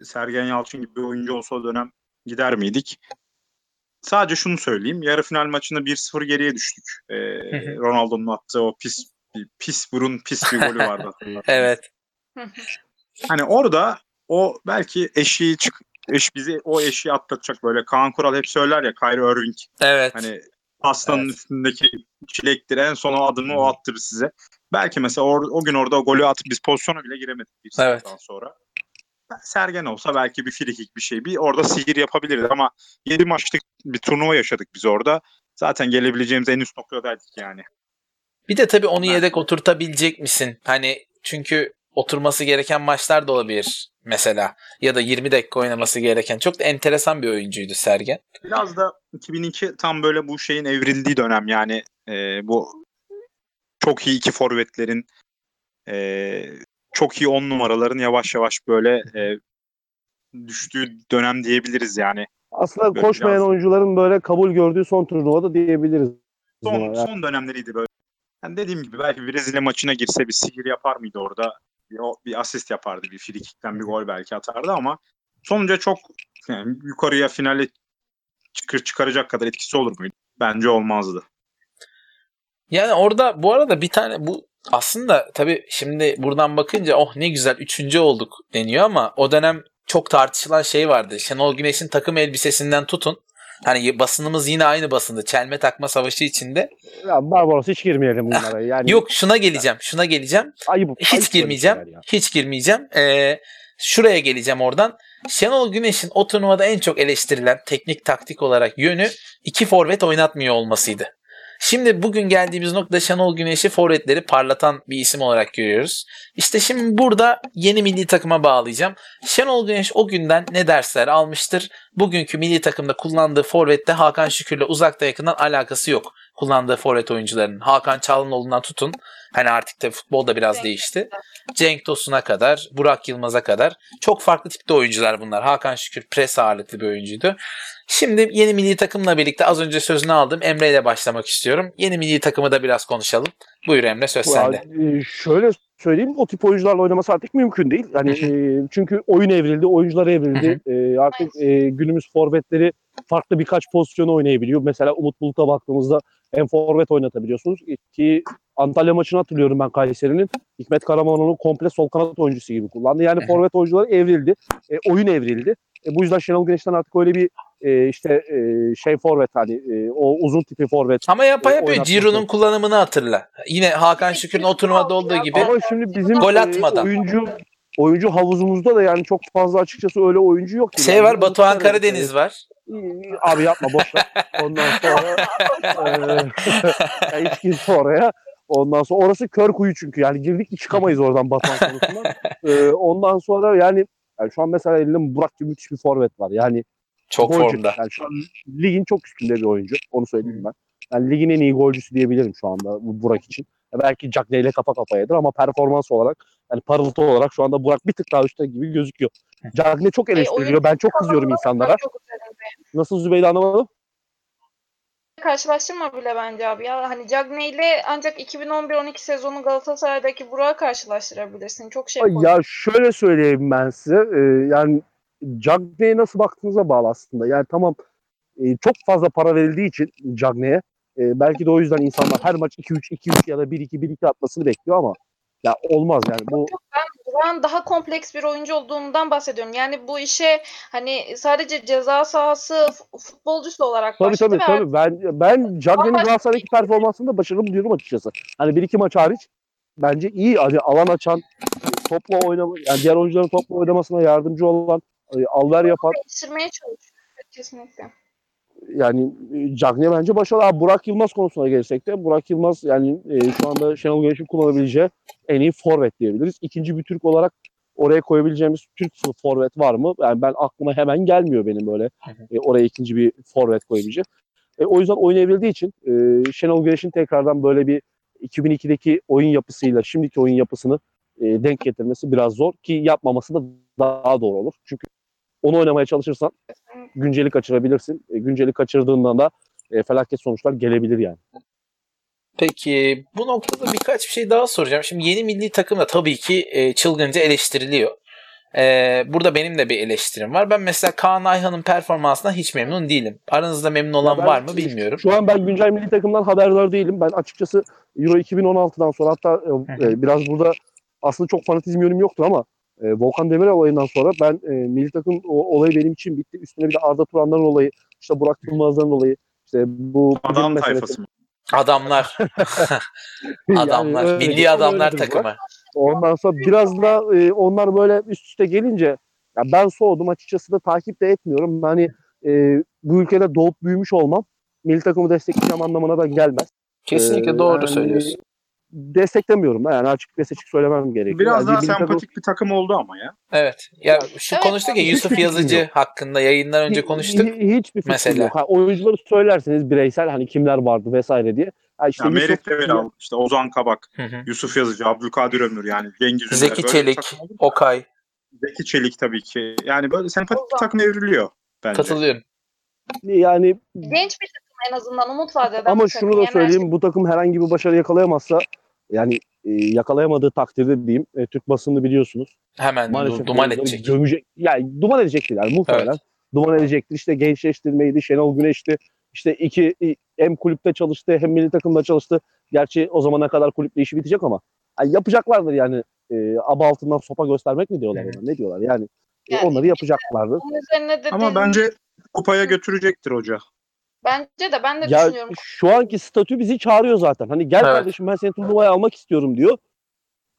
Sergen Yalçın gibi bir oyuncu olsa o dönem gider miydik? Sadece şunu söyleyeyim. Yarı final maçında 1-0 geriye düştük. Ee. Ronaldo'nun attığı o pis pis burun pis bir golü vardı. Evet. Hani orada o belki eşiği çık eş bizi o eşiği atlatacak böyle Kaan Kural hep söyler ya Kyrie Irving Evet. hani aslanın Evet. üstündeki çilektir en son o adımı o attırır size. Belki mesela o, o gün orada o golü atıp biz pozisyona bile giremedik bir Evet. sonra. Sergen olsa belki bir frikik bir şey bir orada sihir yapabilirdi ama 7 maçlık bir turnuva yaşadık biz orada. Zaten gelebileceğimiz en üst noktadaydık yani. Bir de tabii onu Ben- yedek oturtabilecek misin? Hani çünkü oturması gereken maçlar da olabilir mesela. Ya da 20 dakika oynaması gereken. Çok da enteresan bir oyuncuydu Sergen. Biraz da 2002 tam böyle bu şeyin evrildiği dönem yani e, bu çok iyi iki forvetlerin e, çok iyi on numaraların yavaş yavaş böyle e, düştüğü dönem diyebiliriz yani. Aslında Böyle koşmayan biraz- oyuncuların böyle kabul gördüğü son turnuvada diyebiliriz. Son. Yani son dönemleriydi böyle. Yani dediğim gibi belki Brezilya maçına girse bir sihir yapar mıydı orada? Bir, bir asist yapardı. Bir frikikten bir gol belki atardı ama sonuca çok yani yukarıya finale çıkar, çıkaracak kadar etkisi olur muydu? Bence olmazdı. Yani orada bu arada bir tane bu aslında tabii şimdi buradan bakınca oh ne güzel üçüncü olduk deniyor ama o dönem çok tartışılan şey vardı. Şenol Güneş'in takım elbisesinden tutun. Hani basınımız yine aynı basındı. Çelme takma savaşı içinde. ya Barbaros hiç girmeyelim bunlara. Yani Yok şuna geleceğim. Şuna geleceğim. ayıp, ayıp Hiç böyle girmeyeceğim. Hiç girmeyeceğim. Ee, şuraya geleceğim oradan. Şenol Güneş'in o turnuvada en çok eleştirilen teknik taktik olarak yönü iki forvet oynatmıyor olmasıydı. Şimdi bugün geldiğimiz noktada Şenol Güneş'i forvetleri parlatan bir isim olarak görüyoruz. İşte şimdi burada yeni milli takıma bağlayacağım. Şenol Güneş o günden ne dersler almıştır? Bugünkü milli takımda kullandığı forvette Hakan Şükür'le uzakta yakından alakası yok. Kullandığı forvet oyuncularının. Hakan Çalhanoğlu'ndan tutun. Hani artık da futbol da biraz Cenk değişti. Cenk Tosun'a kadar, Burak Yılmaz'a kadar çok farklı tipte oyuncular bunlar. Hakan Şükür pres ağırlıklı bir oyuncuydu. Şimdi yeni milli takımla birlikte az önce sözünü aldım. Emre ile başlamak istiyorum. Yeni milli takımı da biraz konuşalım. Buyur Emre söz Ya, sende. e, şöyle söyleyeyim o tip oyuncularla oynaması artık mümkün değil. Yani e, çünkü oyun evrildi, oyuncular evrildi. E, artık e, günümüz forvetleri farklı birkaç pozisyonu oynayabiliyor. Mesela Umut Bulut'a baktığımızda en forvet oynatabiliyorsunuz ki Antalya maçını hatırlıyorum ben Kayseri'nin. Hikmet Karamanoğlu komple sol kanat oyuncusu gibi kullandı. Yani forvet oyuncuları evrildi. E, oyun evrildi. E, bu yüzden Şenol Güneş'ten artık öyle bir e, işte e, şey forvet hani e, o uzun tipi forvet Ama yapa e, yapıyor. Ciro'nun kullanımını hatırla. Yine Hakan Şükür'ün o turnuvada olduğu gibi. Ama şimdi bizim Gol e, atmadan. oyuncu oyuncu havuzumuzda da yani çok fazla açıkçası öyle oyuncu yok. Şey Yani var Batuhan Karadeniz var. e, Abi yapma boş ver. Ondan sonra e, hiç girme oraya. Ondan sonra orası kör kuyu çünkü yani girdik çıkamayız oradan Batuhan konusundan. E, ondan sonra yani, yani şu an mesela elinde Burak gibi müthiş bir forvet var. Yani Çok golcü. formda. Yani şu an ligin çok üstünde bir oyuncu. Onu söyleyeyim ben. Yani ligin en iyi golcüsü diyebilirim şu anda bu Burak için. Ya belki Cagney ile kafa kafayadır ama performans olarak yani parıltı olarak şu anda Burak bir tık daha üstte gibi gözüküyor. Cagney çok eleştiriliyor. Ben çok kızıyorum insanlara. Nasıl Zübeyde anlamadım? Karşılaştırma bile bence abi ya. Hani Cagney ile ancak 2011-12 sezonu Galatasaray'daki Burak'ı karşılaştırabilirsin. Çok şey koydu. Ya şöyle söyleyeyim ben size. e, yani Cagney'e nasıl baktığınıza bağlı aslında. Yani tamam e, çok fazla para verildiği için Cagney'e e, belki de o yüzden insanlar her maç 2-3 2-3 ya da 1-2 1-2 atmasını bekliyor ama ya olmaz yani bu Burak'ın daha kompleks bir oyuncu olduğundan bahsediyorum. Yani bu işe hani sadece ceza sahası futbolcusu olarak tabii başladı tabii tabii ben ben Cagney'in Galatasaray'daki performansını da başarılı buluyorum açıkçası. Hani 1-2 maç hariç bence iyi hani alan açan topla oynama yani diğer oyuncuların topla oynamasına yardımcı olan e, alver yapan değiştirmeye çalışıyor. Kesinlikle. Yani e, Cagney bence başarılı. Abi, Burak Yılmaz konusuna gelirsek de Burak Yılmaz yani e, şu anda Şenol Güneş'in kullanabileceği en iyi forvet diyebiliriz. İkinci bir Türk olarak oraya koyabileceğimiz Türk forvet var mı? Yani ben aklıma hemen gelmiyor benim böyle e, oraya ikinci bir forvet koyabileceğim. E, o yüzden oynayabildiği için e, Şenol Güneş'in tekrardan böyle bir 2002'deki oyun yapısıyla şimdiki oyun yapısını e, denk getirmesi biraz zor ki yapmaması da daha doğru olur. Çünkü onu oynamaya çalışırsan günceli kaçırabilirsin. E, günceli kaçırdığından da e, felaket sonuçlar gelebilir yani. Peki bu noktada birkaç bir şey daha soracağım. Şimdi yeni milli takım da tabii ki e, çılgınca eleştiriliyor. E, burada benim de bir eleştirim var. Ben mesela Kaan Ayhan'ın performansından hiç memnun değilim. Aranızda memnun olan ben- var mı bilmiyorum. Şu an ben güncel milli takımdan haberdar değilim. Ben açıkçası Euro 2016'dan sonra hatta e, e, biraz burada aslında çok fanatizm yönüm yoktu ama e, Volkan Demirel olayından sonra ben e, milli takım o, olayı benim için bitti. Üstüne bir de Arda Turan'dan olayı, işte Burak Yılmaz'dan dolayı, işte bu Adam meselesi. tayfası mı? Adamlar, Yani adamlar, öyle- milli öyle adamlar durum var. takımı. Ondan sonra biraz da e, onlar böyle üst üste gelince ya ben soğudum açıkçası da takip de etmiyorum. Hani e, bu ülkede doğup büyümüş olmam milli takımı destekleyeceğim anlamına da gelmez. Kesinlikle Ee, doğru yani söylüyorsun. Desteklemiyorum da yani açık ve seçik söylemem gerekiyor. Biraz Yani daha milli takım- sempatik bir takım oldu ama ya. Evet. Ya şu Evet, konuştuk ya. Yusuf Yazıcı yok. hakkında yayından önce konuştuk. hi- hiçbir fikrim Mesela. yok. Ha, oyuncuları söylerseniz bireysel hani kimler vardı vesaire diye. Ha, işte Ya Yusuf- Merih Demirel, işte Ozan Kabak, Hı hı. Yusuf Yazıcı, Abdülkadir Ömür yani Cengiz Ünder. Zeki Çelik. Okay. Zeki Çelik tabii ki. Yani böyle sempatik bir takım evriliyor bence. Katılıyorum. yani Genç bir takım en azından umut vaat eden ama bir takım. şunu da söyleyeyim bu takım herhangi bir başarı yakalayamazsa yani e, yakalayamadığı takdirde diyeyim e, Türk basını biliyorsunuz. Hemen Maalesef duman edecek. Gömecek. Yani duman edecektir yani muhtemelen. Evet. Duman edecektir. İşte gençleştirmeydi. Şenol Güneş'ti. İşte iki hem kulüpte çalıştı hem milli takımda çalıştı. Gerçi o zamana kadar kulüple işi bitecek ama yani yapacaklardır yani. E, aba altından sopa göstermek mi diyorlar Evet. ona? Ne diyorlar yani? E, Yani onları yapacaklardır. Bunun üzerine de Ama bence kupaya götürecektir hoca. Bence de ben de Ya düşünüyorum. şu anki statü bizi çağırıyor zaten. Hani gel Evet. kardeşim ben seni turnuvaya almak istiyorum diyor.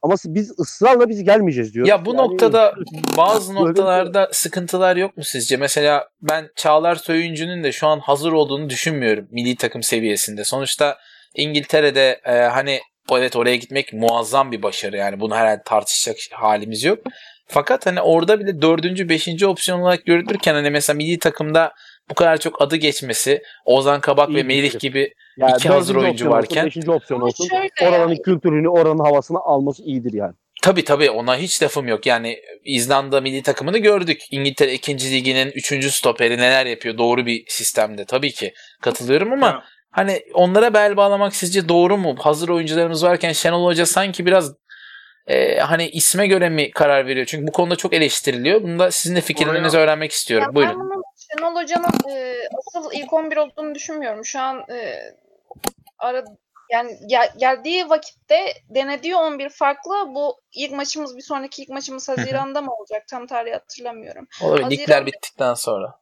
Ama biz ısrarla biz gelmeyeceğiz diyor. Ya bu Yani- noktada bazı noktalarda sıkıntılar yok mu sizce? Mesela ben Çağlar Söyüncü'nün de şu an hazır olduğunu düşünmüyorum milli takım seviyesinde. Sonuçta İngiltere'de e, hani evet oraya gitmek muazzam bir başarı yani bunu herhalde tartışacak halimiz yok. Fakat hani orada bile dördüncü, beşinci opsiyon olarak görülürken hani mesela milli takımda bu kadar çok adı geçmesi Ozan Kabak İyi ve Melih gibi Yani iki hazır oyuncu opsiyon varken- olsun, beşinci opsiyon olsun. Oranın yani, kültürünü, oranın havasını alması iyidir yani. Tabii tabii ona hiç lafım yok. Yani İzlanda milli takımını gördük. İngiltere 2. liginin 3. stoperi neler yapıyor doğru bir sistemde. Tabii ki katılıyorum ama Ya, hani onlara bel bağlamak sizce doğru mu? Hazır oyuncularımız varken Şenol Hoca sanki biraz e, hani isme göre mi karar veriyor? Çünkü bu konuda çok eleştiriliyor. Bunda sizin de fikirlerinizi öğrenmek istiyorum. Ya Buyurun. Ben bunun Şenol Hoca'nın e, asıl ilk 11 olduğunu düşünmüyorum. Şu an e, ara, yani gel- geldiği vakitte denediği 11 farklı. Bu ilk maçımız bir sonraki ilk maçımız Haziran'da mı olacak? Tam tarihi hatırlamıyorum. Olabilir. Haziran- Ligler bittikten sonra.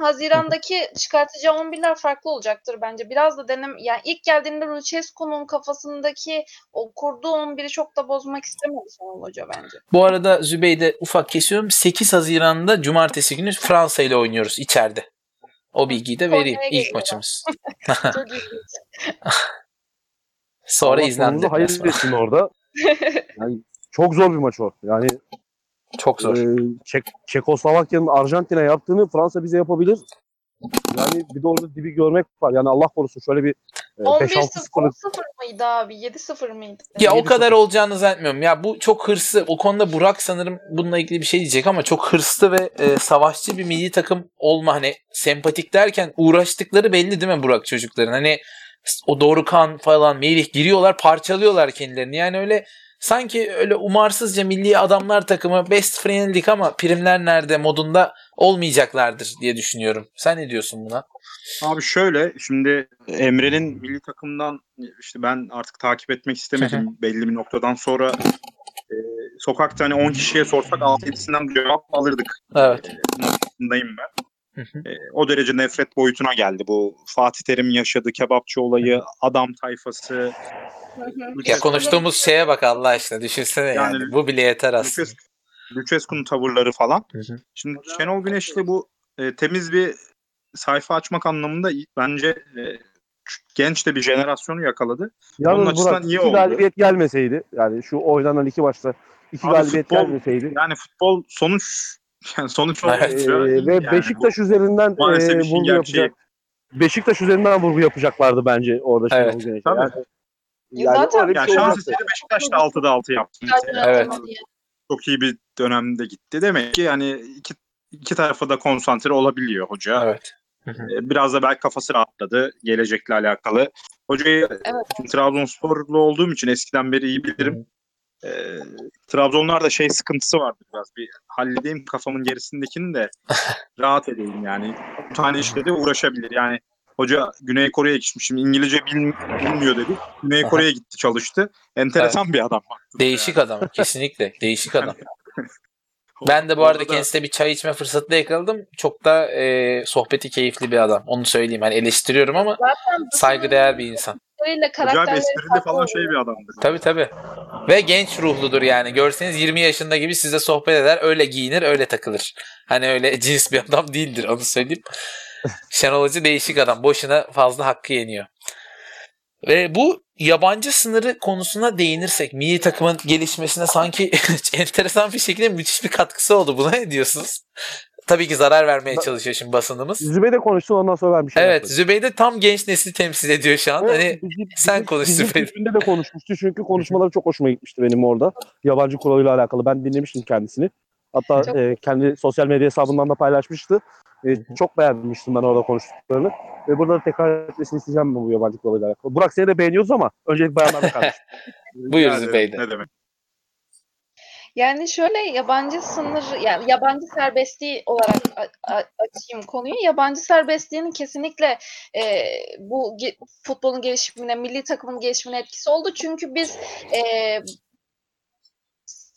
Haziran'daki çıkartacağı 11'ler farklı olacaktır bence. Biraz da denem yani ilk geldiğinde Lucescu'nun kafasındaki o kurduğu 11'i çok da bozmak istemedi Şenol Hoca bence. Bu arada Zübeyde ufak kesiyorum. 8 Haziran'da cumartesi günü Fransa ile oynuyoruz içeride. O bilgiyi de vereyim. Konya'ya İlk maçımız. Çok. Sonra Allah izlendi. sonumuzu hayır etsin orada. Yani çok zor bir maç o. Yani Çok zor. e, Çek, Çekoslovakya'nın Arjantin'e yaptığını Fransa bize yapabilir. Yani bir de orada dibi görmek var. Yani Allah korusun şöyle bir e, 5-6 11-0 sıfırlık 0 mıydı abi? 7-0 mıydı? Ya o 7-0. kadar olacağını zannetmiyorum. Ya bu çok hırslı. O konuda Burak sanırım bununla ilgili bir şey diyecek ama çok hırslı ve e, savaşçı bir milli takım olma hani sempatik derken uğraştıkları belli değil mi Burak çocukların? Hani o Dorukan falan Melih giriyorlar parçalıyorlar kendilerini. Yani öyle sanki öyle umarsızca milli adamlar takımı best friendlik ama primler nerede modunda olmayacaklardır diye düşünüyorum. Sen ne diyorsun buna? Abi şöyle şimdi Emre'nin milli takımdan işte ben artık takip etmek istemedim belli bir noktadan sonra e, sokakta hani 10 kişiye sorsak 6-7'sinden cevap alırdık. Evet. Noktasındayım ben. Hı hı. E, o derece nefret boyutuna geldi bu Fatih Terim yaşadı kebapçı olayı, adam tayfası. Hı hı. Ya konuştuğumuz şeye bak Allah aşkına düşünsene yani. Yani- Bu bile yeter aslında. Lucescu- Lucescu'nun tavırları falan. Hı hı. Şimdi Şenol Güneş'le bu e, temiz bir sayfa açmak anlamında bence e, genç de bir jenerasyonu yakaladı. Onun Yalnız açısından Burak iyi iki oldu. galibiyet gelmeseydi yani şu oynanan iki maçta iki Abi galibiyet futbol- gelmeseydi Yani futbol sonuç yani sonuç Evet. e, olunca ve yani Beşiktaş üzerinden e, vurgu gerçeği. yapacak. Beşiktaş üzerinden vurgu yapacaklardı bence orada Evet. Güneş'e. Tabii. Yani, yani Zaten- yani şey şans eseri Beşiktaş da 6'da 6 yaptı. Evet. Çok iyi bir dönemde gitti. Demek ki yani iki, iki tarafa da konsantre olabiliyor hoca. Evet. Ee, Biraz da belki kafası rahatladı gelecekle alakalı. Hocayı şimdi Trabzonsporlu olduğum için eskiden beri iyi bilirim. Ee, Trabzonlarda şey sıkıntısı vardı biraz. Bir halledeyim kafamın gerisindekini de rahat edeyim yani. Bu tane işle de uğraşabilir. Yani hoca Güney Kore'ye gitmiş. Şimdi İngilizce bil- bilmiyor dedi. Güney Kore'ye gitti çalıştı. Enteresan bir adam. Değişik yani. adam. Kesinlikle. Değişik adam. Ben de bu arada kendisiyle bir çay içme fırsatı da yakaladım. Çok da e, sohbeti keyifli bir adam. Onu söyleyeyim. Hani eleştiriyorum ama Zaten saygıdeğer bir insan. Acayip karakterleri esprili farklı falan şey bir adamdır. Tabii tabii. Ve genç ruhludur yani. Görseniz 20 yaşında gibi size sohbet eder. Öyle giyinir, öyle takılır. Hani öyle cins bir adam değildir onu söyleyeyim. Şenol Hoca değişik adam. Boşuna fazla hakkı yeniyor. Ve bu yabancı sınırı konusuna değinirsek milli takımın gelişmesine sanki enteresan bir şekilde müthiş bir katkısı oldu. Buna ne diyorsunuz? Tabii ki zarar vermeye çalışıyor şimdi basınımız. Zübeyde konuşsun ondan sonra ben bir şey Evet yapayım. Zübeyde tam genç nesli temsil ediyor şu an. Evet, Hani bizim- sen bizim- konuş bizim Zübeyde. kulübünde de konuşmuştu çünkü konuşmaları çok hoşuma gitmişti benim orada. Yabancı kuralıyla alakalı. Ben dinlemiştim kendisini. Hatta Çok- e, kendi sosyal medya hesabından da paylaşmıştı. E, çok beğenmiştim ben orada konuştuklarını. Ve burada da tekrar etmesini isteyeceğim bu yabancı kuralıyla alakalı. Burak seni de beğeniyoruz ama öncelik bayanlarda kardeşim. Buyur Zübeyde. Ne demek? Yani şöyle yabancı sınır yani yabancı serbestliği olarak açayım konuyu. Yabancı serbestliğinin kesinlikle e, bu ge- futbolun gelişimine, milli takımın gelişimine etkisi oldu. Çünkü biz e,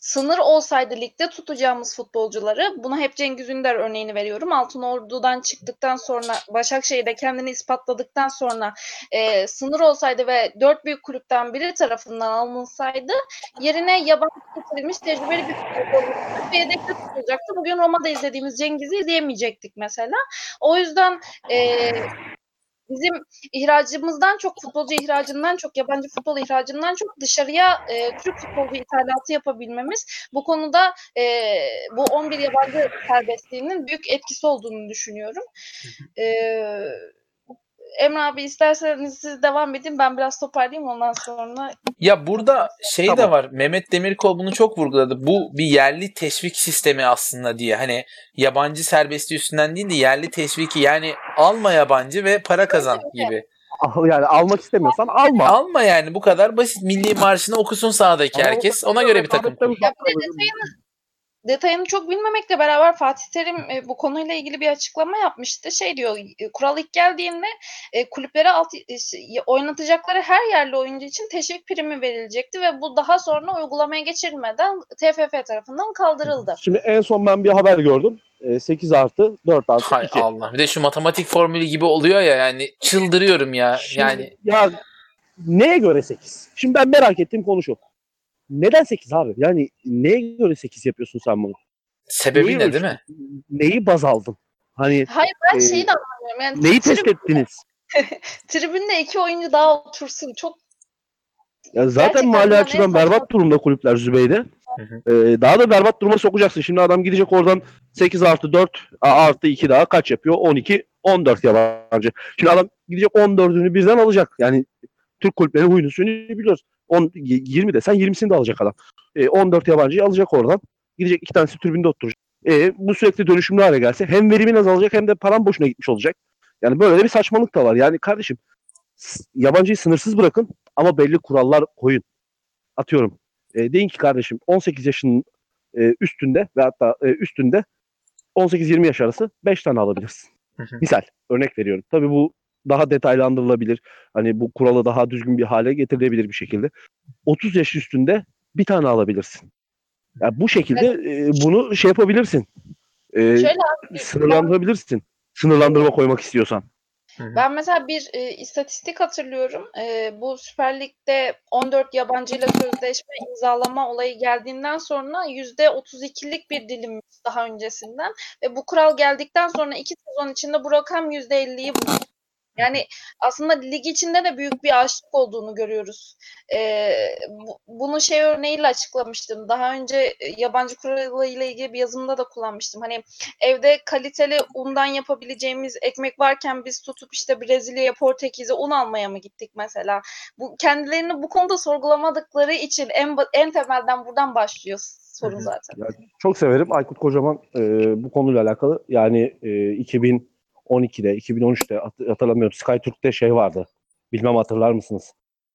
sınır olsaydı ligde tutacağımız futbolcuları buna hep Cengiz Ünder örneğini veriyorum. Altın Ordu'dan çıktıktan sonra Başakşehir'de kendini ispatladıktan sonra e, sınır olsaydı ve dört büyük kulüpten biri tarafından alınsaydı yerine yabancı getirilmiş tecrübeli bir futbolcu yedekte tutulacaktı. Bugün Roma'da izlediğimiz Cengiz'i izleyemeyecektik mesela. O yüzden e, bizim ihracımızdan çok futbolcu ihracından çok yabancı futbol ihracından çok dışarıya e, Türk futbolu ithalatı yapabilmemiz bu konuda e, bu 11 yabancı serbestliğinin büyük etkisi olduğunu düşünüyorum. E, Emre abi isterseniz siz devam edin ben biraz toparlayayım ondan sonra Ya burada şey de Tamam. var. Mehmet Demirkol bunu çok vurguladı. Bu bir yerli teşvik sistemi aslında diye. Hani yabancı serbestliği üstünden değil de yerli teşviki yani alma yabancı ve para kazan gibi. Yani almak istemiyorsan alma. Alma yani bu kadar basit. Milli marşını okusun sahadaki herkes. Ona göre bir takım. Ya bir de detayını, çok bilmemekle beraber Fatih Terim e, bu konuyla ilgili bir açıklama yapmıştı. Şey diyor, e, kural ilk geldiğinde e, kulüplere alt, e, oynatacakları her yerli oyuncu için teşvik primi verilecekti ve bu daha sonra uygulamaya geçirilmeden TFF tarafından kaldırıldı. Şimdi en son ben bir haber gördüm. E, 8 artı 4 artı Hay 2. Allah. Bir de şu matematik formülü gibi oluyor ya yani çıldırıyorum ya. Şimdi- Yani Ya neye göre 8? Şimdi ben merak ettiğim konu şu. Neden 8 abi? Yani neye göre 8 yapıyorsun sen bunu? sebebi Neyi ne ölçtün? değil mi? Neyi baz aldın? Hani Hayır ben Ee, şeyi de anlamıyorum. Yani neyi trib- test ettiniz? tribünde iki oyuncu daha otursun. Çok Ya zaten mali açıdan berbat durumda kulüpler Zübeyde. Hı hı. Ee, daha da berbat duruma sokacaksın. Şimdi adam gidecek oradan 8 artı 4 a- artı 2 daha kaç yapıyor? 12, 14 yabancı. Şimdi adam gidecek 14'ünü birden alacak. Yani Türk kulüplerinin huyunu suyunu biliyoruz. 10, 20 desen 20'sini de alacak adam. Ee, 14 yabancıyı alacak oradan. Gidecek iki tanesi tribünde oturacak. Ee, bu sürekli dönüşümlü hale gelse hem verimin azalacak hem de param boşuna gitmiş olacak. Yani böyle de bir saçmalık da var. Yani kardeşim yabancıyı sınırsız bırakın ama belli kurallar koyun. Atıyorum. E, deyin ki kardeşim 18 yaşının e, üstünde ve hatta e, üstünde 18-20 yaş arası 5 tane alabilirsin. Misal örnek veriyorum. Tabii bu daha detaylandırılabilir. Hani bu kuralı daha düzgün bir hale getirilebilir bir şekilde. 30 yaş üstünde bir tane alabilirsin. Yani bu şekilde e, bunu şey yapabilirsin. E, şöyle sınırlandırabilirsin. Sınırlandırma koymak istiyorsan. Ben mesela bir e, istatistik hatırlıyorum. E, bu Süper Lig'de 14 yabancıyla sözleşme imzalama olayı geldiğinden sonra %32'lik bir dilim daha öncesinden ve bu kural geldikten sonra iki sezon içinde bu rakam %50'yi buldu. Yani aslında lig içinde de büyük bir açlık olduğunu görüyoruz. E, bu- bunu şey örneğiyle açıklamıştım. Daha önce e, yabancı kuralıyla ilgili bir yazımda da kullanmıştım. Hani evde kaliteli undan yapabileceğimiz ekmek varken biz tutup işte Brezilya'ya, Portekiz'e un almaya mı gittik mesela? Bu kendilerini bu konuda sorgulamadıkları için en en temelden buradan başlıyor sorun zaten. Çok severim. Aykut Kocaman e, bu konuyla alakalı yani e, 2012'de, 2013'te hat- hatırlamıyorum. SkyTürk'te şey vardı. Bilmem hatırlar mısınız?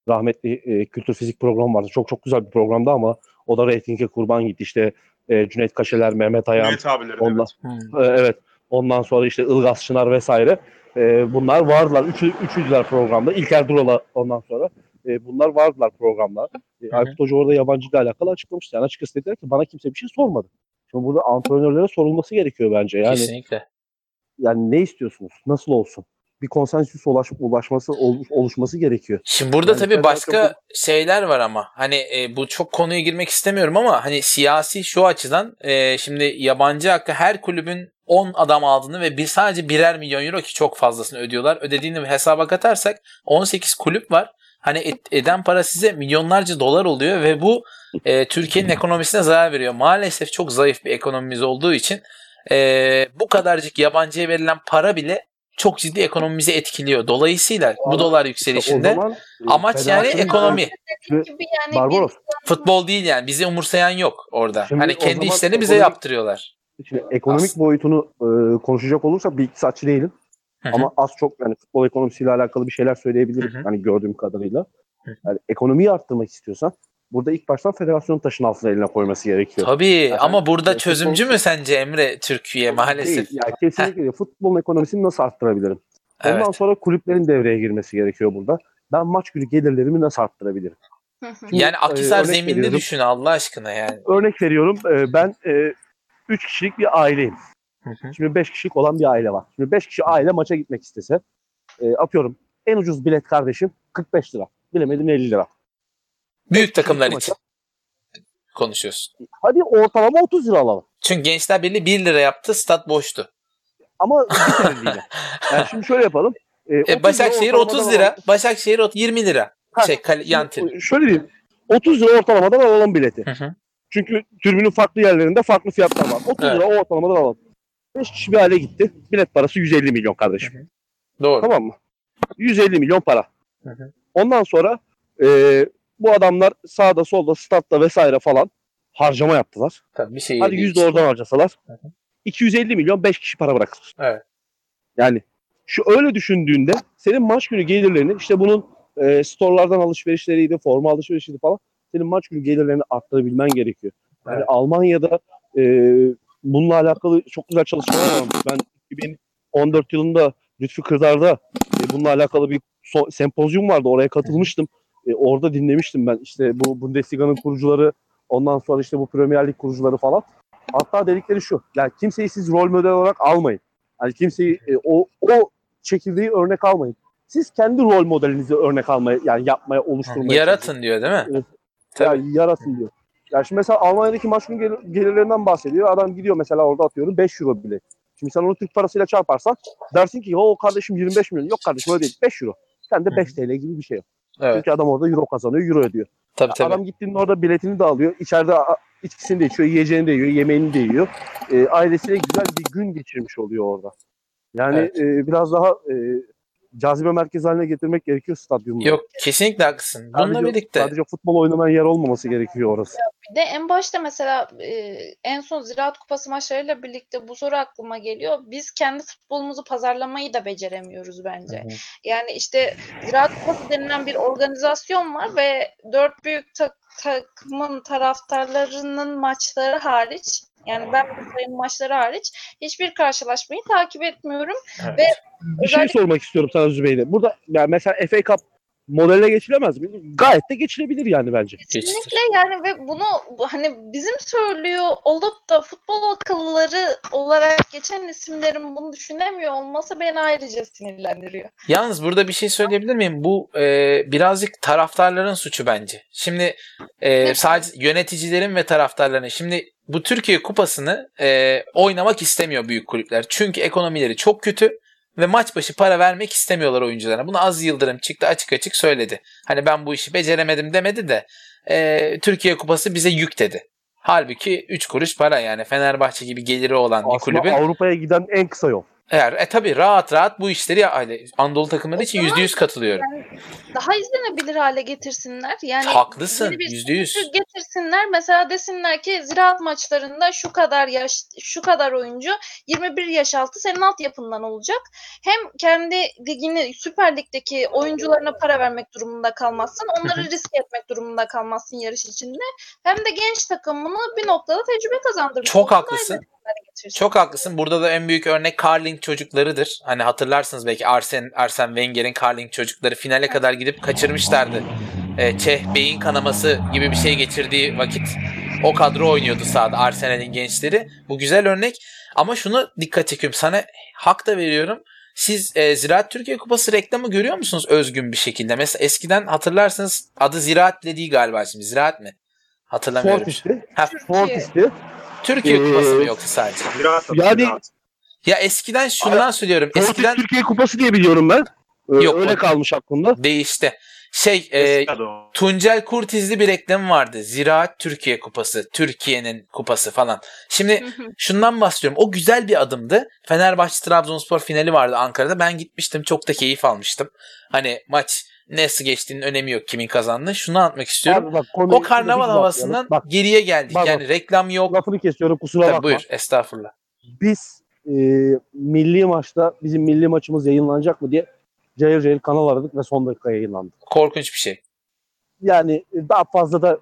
Rahmetli e, kültür fizik programı vardı. Çok çok güzel bir programdı ama o da reytinge kurban gitti. İşte e, Cüneyt Kaşeler, Mehmet Ayan, Cüneyt abileri ondan, evet. Hı. e, evet. Ondan sonra işte Ilgaz Çınar vesaire. E, bunlar vardılar. Üçü, üçüydüler programda. İlker Dural'a ondan sonra. E, bunlar vardılar programda. E. Aykut Hoca orada yabancı ile alakalı açıklamıştı. Yani açıkçası dediler ki bana kimse bir şey sormadı. Şimdi burada antrenörlere sorulması gerekiyor bence. Yani Kesinlikle. Yani ne istiyorsunuz? Nasıl olsun? Bir konsensüs ulaş, ulaşması oluş- oluşması gerekiyor. Şimdi burada Yani tabii başka şeyler var ama hani e, bu çok konuya girmek istemiyorum ama hani siyasi şu açıdan e, şimdi yabancı hakkı her kulübün 10 adam aldığını ve bir sadece birer milyon euro ki çok fazlasını ödüyorlar. Ödediğini hesaba katarsak 18 kulüp var. Hani et- eden para size milyonlarca dolar oluyor ve bu e, Türkiye'nin ekonomisine zarar veriyor. Maalesef çok zayıf bir ekonomimiz olduğu için e, bu kadarcık yabancıya verilen para bile çok ciddi ekonomimizi etkiliyor. Dolayısıyla bu dolar yükselişinde zaman, e, amaç yani ekonomi. Gibi yani Barbaros. Futbol değil yani. Bizi umursayan yok orada. Şimdi hani kendi işlerini bize ekonomik- yaptırıyorlar. Şimdi ekonomik Aslında. boyutunu e, konuşacak olursak bir iktisatçı değilim. Hı hı. Ama az çok yani futbol ekonomisiyle alakalı bir şeyler söyleyebilirim. Hı hı. Hani gördüğüm kadarıyla. Hı hı. Yani ekonomiyi arttırmak istiyorsan burada ilk baştan federasyonun taşın altına eline koyması gerekiyor. Tabii Yani ama burada futbol- çözümcü mü sence Emre Türkiye maalesef? Değil. Yani kesinlikle. Futbolun ekonomisini nasıl arttırabilirim? Ondan Evet. sonra kulüplerin devreye girmesi gerekiyor burada. Ben maç günü gelirlerimi nasıl arttırabilirim? Hı hı. Şimdi, Yani e, Akhisar örnek zeminini veriyorum. düşün Allah aşkına yani. Örnek veriyorum. e, ben 3 kişilik bir aileyim. Hı hı. Şimdi 5 kişilik olan bir aile var. Şimdi 5 kişi aile maça gitmek istese e, atıyorum en ucuz bilet kardeşim 45 lira. Bilemedim 50 lira. Büyük takımlar için konuşuyorsun. Hadi ortalama 30 lira alalım. Çünkü Gençler Birliği 1 lira yaptı stat boştu. Ama bir seneliğine. Yani şimdi şöyle yapalım. E, 30 E, Başakşehir ortalamadan 30 lira. alalım. Başakşehir ot- 20 lira. Ha, Şey kale, yan Şimdi, tribün. Şöyle diyeyim. 30 lira ortalamadan alalım bileti. Hı hı. Çünkü tribünün farklı yerlerinde farklı fiyatlar var. 30 Evet. lira ortalamadan alalım. 5 kişi bir aile gitti. Bilet parası 150 milyon kardeşim. Doğru. Tamam mı? 150 milyon para. Hı hı. Ondan sonra e, bu adamlar sağda solda statta vesaire falan harcama yaptılar. Tabii bir şey Hadi yediği 100 de için. oradan harcasalar. Hı hı. 250 milyon 5 kişi para bırakır. Evet. Yani şu öyle düşündüğünde senin maç günü gelirlerini işte bunun e, storelardan alışverişleriydi, forma alışverişiydi falan. Senin maç günü gelirlerini arttırabilmen gerekiyor. Yani Evet. Almanya'da e, bununla alakalı çok güzel çalışmalar var. Ben 2014 yılında Lütfü Kırdar'da e, bununla alakalı bir so- sempozyum vardı. Oraya katılmıştım. E, orada dinlemiştim ben. İşte bu Bundesliga'nın kurucuları, ondan sonra işte bu Premier Lig kurucuları falan. Hatta dedikleri şu. Yani kimseyi siz rol model olarak almayın. Yani kimseyi e, o o çekirdeği örnek almayın. Siz kendi rol modelinizi örnek almaya yani yapmaya oluşturmaya Yaratın diyor değil mi? Evet. Tabii. yani yaratın diyor. Ya şimdi mesela Almanya'daki maç günü gelir- gelirlerinden bahsediyor. Adam gidiyor mesela orada atıyorum 5 euro bile. Şimdi sen onu Türk parasıyla çarparsan dersin ki o kardeşim 25 milyon. Yok kardeşim öyle değil. 5 euro. Sen de 5 TL gibi bir şey. Evet. Çünkü adam orada euro kazanıyor, euro ödüyor. Tabii tabii. Adam gittiğinde orada biletini de alıyor. İçeride içkisini de içiyor, yiyeceğini de yiyor, yemeğini de yiyor. E, ailesiyle güzel bir gün geçirmiş oluyor orada. Yani Evet. e, biraz daha e, cazibe merkezi haline getirmek gerekiyor stadyumu. Yok kesinlikle haklısın. Bununla Sadece- birlikte Sadece futbol oynamayan yer olmaması gerekiyor orası. Bir de en başta mesela e, en son Ziraat Kupası maçlarıyla birlikte bu soru aklıma geliyor. Biz kendi futbolumuzu pazarlamayı da beceremiyoruz bence. Hı hı. Yani işte Ziraat Kupası denilen bir organizasyon var ve dört büyük tak- takımın taraftarlarının maçları hariç yani ben sayın maçları hariç hiçbir karşılaşmayı takip etmiyorum. Evet. Ve Bir şey Özellikle- sormak istiyorum sana Zübeyde. Burada yani mesela FA Cup modeline geçilemez mi? Gayet de geçilebilir yani bence. Kesinlikle yani ve bunu bu- hani bizim söylüyor olup da futbol akılları olarak geçen isimlerin bunu düşünemiyor olması beni ayrıca sinirlendiriyor. Yalnız burada bir şey söyleyebilir miyim? Bu e, birazcık taraftarların suçu bence. Şimdi e, sadece yöneticilerin ve taraftarların. Şimdi bu Türkiye Kupası'nı e, oynamak istemiyor büyük kulüpler. Çünkü ekonomileri çok kötü ve maç başı para vermek istemiyorlar oyuncularına. Bunu Az Yıldırım çıktı açık açık söyledi. Hani ben bu işi beceremedim demedi de e, Türkiye Kupası bize yük dedi. Halbuki 3 kuruş para yani Fenerbahçe gibi geliri olan bir Aslında kulübün Avrupa'ya giden en kısa yol. Eğer e tabi rahat rahat bu işleri ya hani Anadolu takımları için zaman %100 katılıyorum. Daha izlenebilir hale getirsinler. Yani Haklısın, yüzde yüz. getirsinler. Mesela desinler ki ziraat maçlarında şu kadar yaş şu kadar oyuncu 21 yaş altı senin altyapından olacak. Hem kendi ligini Süper Lig'deki oyuncularına para vermek durumunda kalmazsın. Onları risk etmek durumunda kalmazsın yarış içinde. Hem de genç takımını bir noktada tecrübe kazandırmış Çok haklısın. aynı Çok haklısın. Burada da en büyük örnek Carling çocuklarıdır. Hani hatırlarsınız belki Arsene, Arsene Wenger'in Carling çocukları finale kadar gidip kaçırmışlardı. Ee, Çeh beyin kanaması gibi bir şey geçirdiği vakit o kadro oynuyordu sahada Arsenal'in gençleri. Bu güzel örnek. Ama şunu dikkat çekiyorum. Sana hak da veriyorum. Siz e, Ziraat Türkiye Kupası reklamı görüyor musunuz özgün bir şekilde? Mesela eskiden hatırlarsınız adı Ziraat değil galiba şimdi. Ziraat mi? Hatırlamıyorum. Fortis'ti. Ha, Fortis'ti. Türkiye Ee, Kupası mı yoksa sadece? Tabii, Yani-. Ya eskiden şundan söylüyorum. Fortis Eskiden Türkiye Kupası diye biliyorum ben. Ee, Yok, öyle o- kalmış aklımda. değişti. Şey e. Tuncel Kurtizli bir reklamı vardı. Ziraat Türkiye Kupası. Türkiye'nin kupası falan. Şimdi şundan bahsediyorum. O güzel bir adımdı. Fenerbahçe Trabzonspor finali vardı Ankara'da. Ben gitmiştim. Çok da keyif almıştım. Hani maç nasıl geçtiğinin önemi yok kimin kazandığı. Şunu anlatmak istiyorum. Abi bak, o karnaval havasından. Bak geriye geldik. Bak, yani reklam yok. lafını kesiyorum kusura Tabii, bakma. buyur estağfurullah. Biz e, milli maçta bizim milli maçımız yayınlanacak mı diye cayır cayır kanal aradık ve son dakika yayınlandı. Korkunç bir şey. Yani e, daha fazla da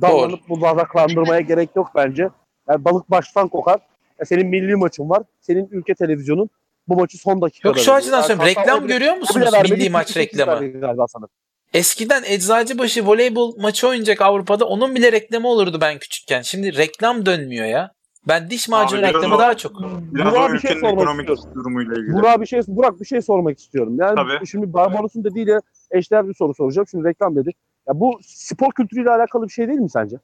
dallanıp budaklandırmaya gerek yok bence. Yani balık baştan kokar. Ya senin milli maçın var. Senin ülke televizyonun bu maçı son dakikada Yok şu açıdan söylüyorum. Reklam görüyor musunuz? Milli maç 48 reklamı. Galiba sana. Eskiden Eczacıbaşı voleybol maçı oynayacak Avrupa'da onun bile reklamı olurdu ben küçükken. Şimdi reklam dönmüyor ya. Ben diş macunu reklamı o- daha çok. Biraz Burak'a o bir şey sormak ekonomik istiyorum. durumuyla ilgili. Burak bir şey Burak bir şey sormak istiyorum. Yani Tabii. şimdi Barbaros'un dediğiyle eşdeğer bir soru soracağım. Şimdi reklam dedi. Ya bu spor kültürüyle alakalı bir şey değil mi sence?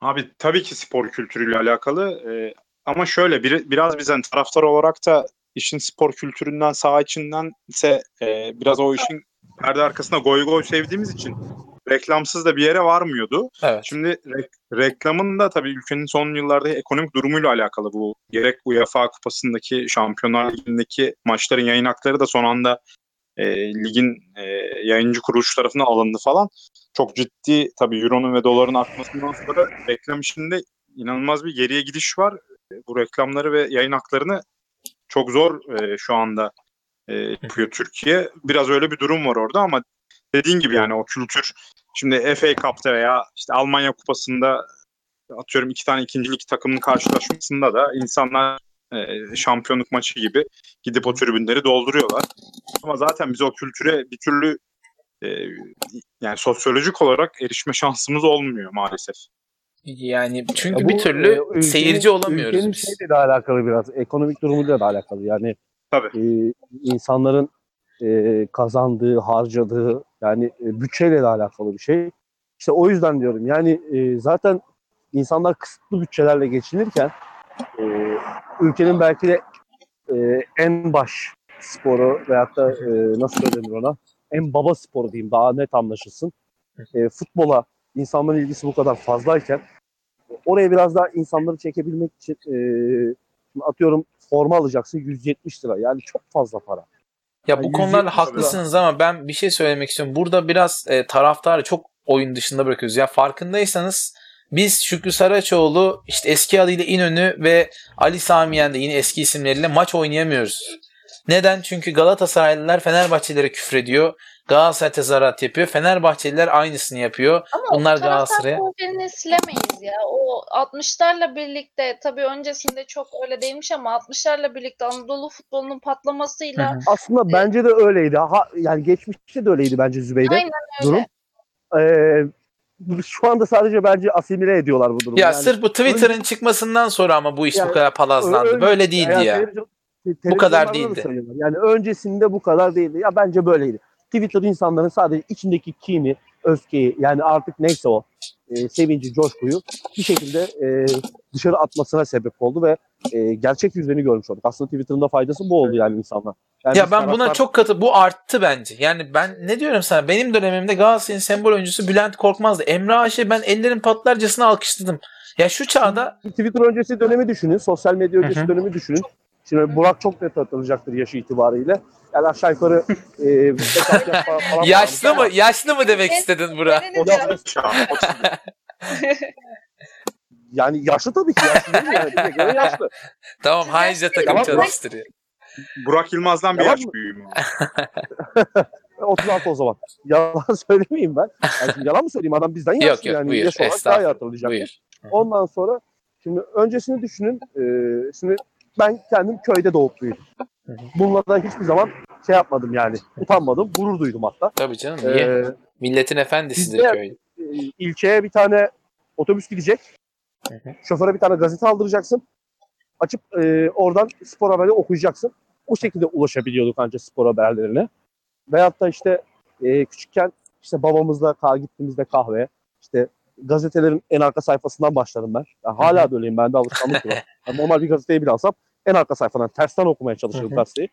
Abi tabii ki spor kültürüyle alakalı. e, ama şöyle bir, biraz biz hani taraftar olarak da işin spor kültüründen saha içinden ise e, biraz o işin perde arkasında goy goy sevdiğimiz için reklamsız da bir yere varmıyordu. Evet. Şimdi re- reklamın da tabii ülkenin son yıllarda ekonomik durumuyla alakalı bu. Gerek UEFA kupasındaki Şampiyonlar Ligi'ndeki maçların yayın hakları da son anda e, ligin e, yayıncı kuruluş tarafından alındı falan. Çok ciddi tabii Euro'nun ve doların artmasından sonra reklam işinde inanılmaz bir geriye gidiş var. Bu reklamları ve yayın haklarını çok zor e, şu anda e, yapıyor Türkiye. Biraz öyle bir durum var orada ama dediğin gibi yani o kültür şimdi FA Cup'ta veya işte Almanya Kupası'nda atıyorum iki tane ikincilik takımın karşılaşmasında da insanlar e, şampiyonluk maçı gibi gidip o tribünleri dolduruyorlar. Ama zaten biz o kültüre bir türlü e, yani sosyolojik olarak erişme şansımız olmuyor maalesef. Yani çünkü Ya bu, bir türlü e, ülkenin- seyirci olamıyoruz Ülkenin biz. şeyle de alakalı biraz. Ekonomik durumuyla da alakalı. Yani Tabii. e, insanların e, kazandığı, harcadığı yani e, bütçeyle de alakalı bir şey. İşte o yüzden diyorum yani e, zaten insanlar kısıtlı bütçelerle geçinirken e, ülkenin belki de e, en baş sporu veyahut da e, nasıl söylenir ona en baba sporu diyeyim daha net anlaşılsın. E, futbola insanların ilgisi bu kadar fazlayken oraya biraz daha insanları çekebilmek için e, atıyorum forma alacaksın 170 lira. Yani çok fazla para. Ya bu Yani 170 lira. haklısınız ama ben bir şey söylemek istiyorum. Burada biraz e, taraftarı çok oyun dışında bırakıyoruz. Ya farkındaysanız biz Şükrü Saraçoğlu işte eski adıyla İnönü ve Ali Samiyen de yine eski isimleriyle maç oynayamıyoruz. Neden? Çünkü Galatasaraylılar Fenerbahçelilere küfrediyor. Galatasaray tezahürat yapıyor. Fenerbahçeliler aynısını yapıyor. Ama Bunlar o taraftar Galatasaray'a- profilini silemeyiz ya. O 60'larla birlikte tabii öncesinde çok öyle değilmiş ama 60'larla birlikte Anadolu futbolunun patlamasıyla Hı hı. Aslında bence de öyleydi. Ha, yani geçmişte de öyleydi bence Zübeyde. aynen durum. öyle. Ee, şu anda sadece bence asimile ediyorlar bu durumu. Ya yani, sırf bu Twitter'ın çıkmasından sonra ama bu iş Yani bu kadar palazlandı. öyle- Böyle değildi yani ya. Bu kadar değildi. Yani öncesinde bu kadar değildi. Ya bence böyleydi. Twitter insanların sadece içindeki kini, öfkeyi yani artık neyse o e, sevinci, coşkuyu bir şekilde e, dışarı atmasına sebep oldu ve e, gerçek yüzlerini görmüş olduk. Aslında Twitter'ın da faydası bu oldu yani insanlar. Yani Ya ben buna taraftar- çok katı bu arttı bence. Yani ben ne diyorum sana benim dönemimde Galatasaray'ın sembol oyuncusu Bülent Korkmaz'dı. Emre Aşe ben ellerim patlarcasına alkışladım. Ya şu çağda Twitter öncesi dönemi düşünün, sosyal medya öncesi hı. dönemi düşünün. Şimdi Burak çok net hatırlayacaktır yaşı itibariyle. Yani aşağı yukarı e, falan- falan yaşlı mı ama yaşlı mı demek istedin bura? Senin O da- canın- Şu an Yani yaşlı tabii ki yaşlı değil mi? Yani bize göre yaşlı. Tamam haince takım çalıştırıyor. Burak Yılmaz'dan bir Yalan yaş mı? büyüğüm. 36 o zaman. Yalan söylemeyeyim ben. Yani şimdi yalan mı söyleyeyim? Adam bizden yaşlı Yok yok yani. buyur. Yaş olarak daha iyi hatırlayacak. Buyur. Ondan sonra şimdi öncesini düşünün. E, şimdi ben kendim köyde doğup büyüdüm. Da hiçbir zaman şey yapmadım yani. Utanmadım. Gurur duydum hatta. Tabii canım niye? Ee, Milletin efendisidir bizde- köy. e, ilçeye bir tane otobüs gidecek. Hı hı. Şoföre bir tane gazete aldıracaksın. Açıp e, oradan spor haberi okuyacaksın. O şekilde ulaşabiliyorduk ancak spor haberlerine. Veyahut da işte e, küçükken işte babamızla kah gittiğimizde kahve, işte gazetelerin en arka sayfasından başladım ben. Yani hala da öyleyim bende alışkanlık var. Yani normal bir gazeteyi bile alsam en arka sayfadan tersten okumaya çalışırım gazeteyi.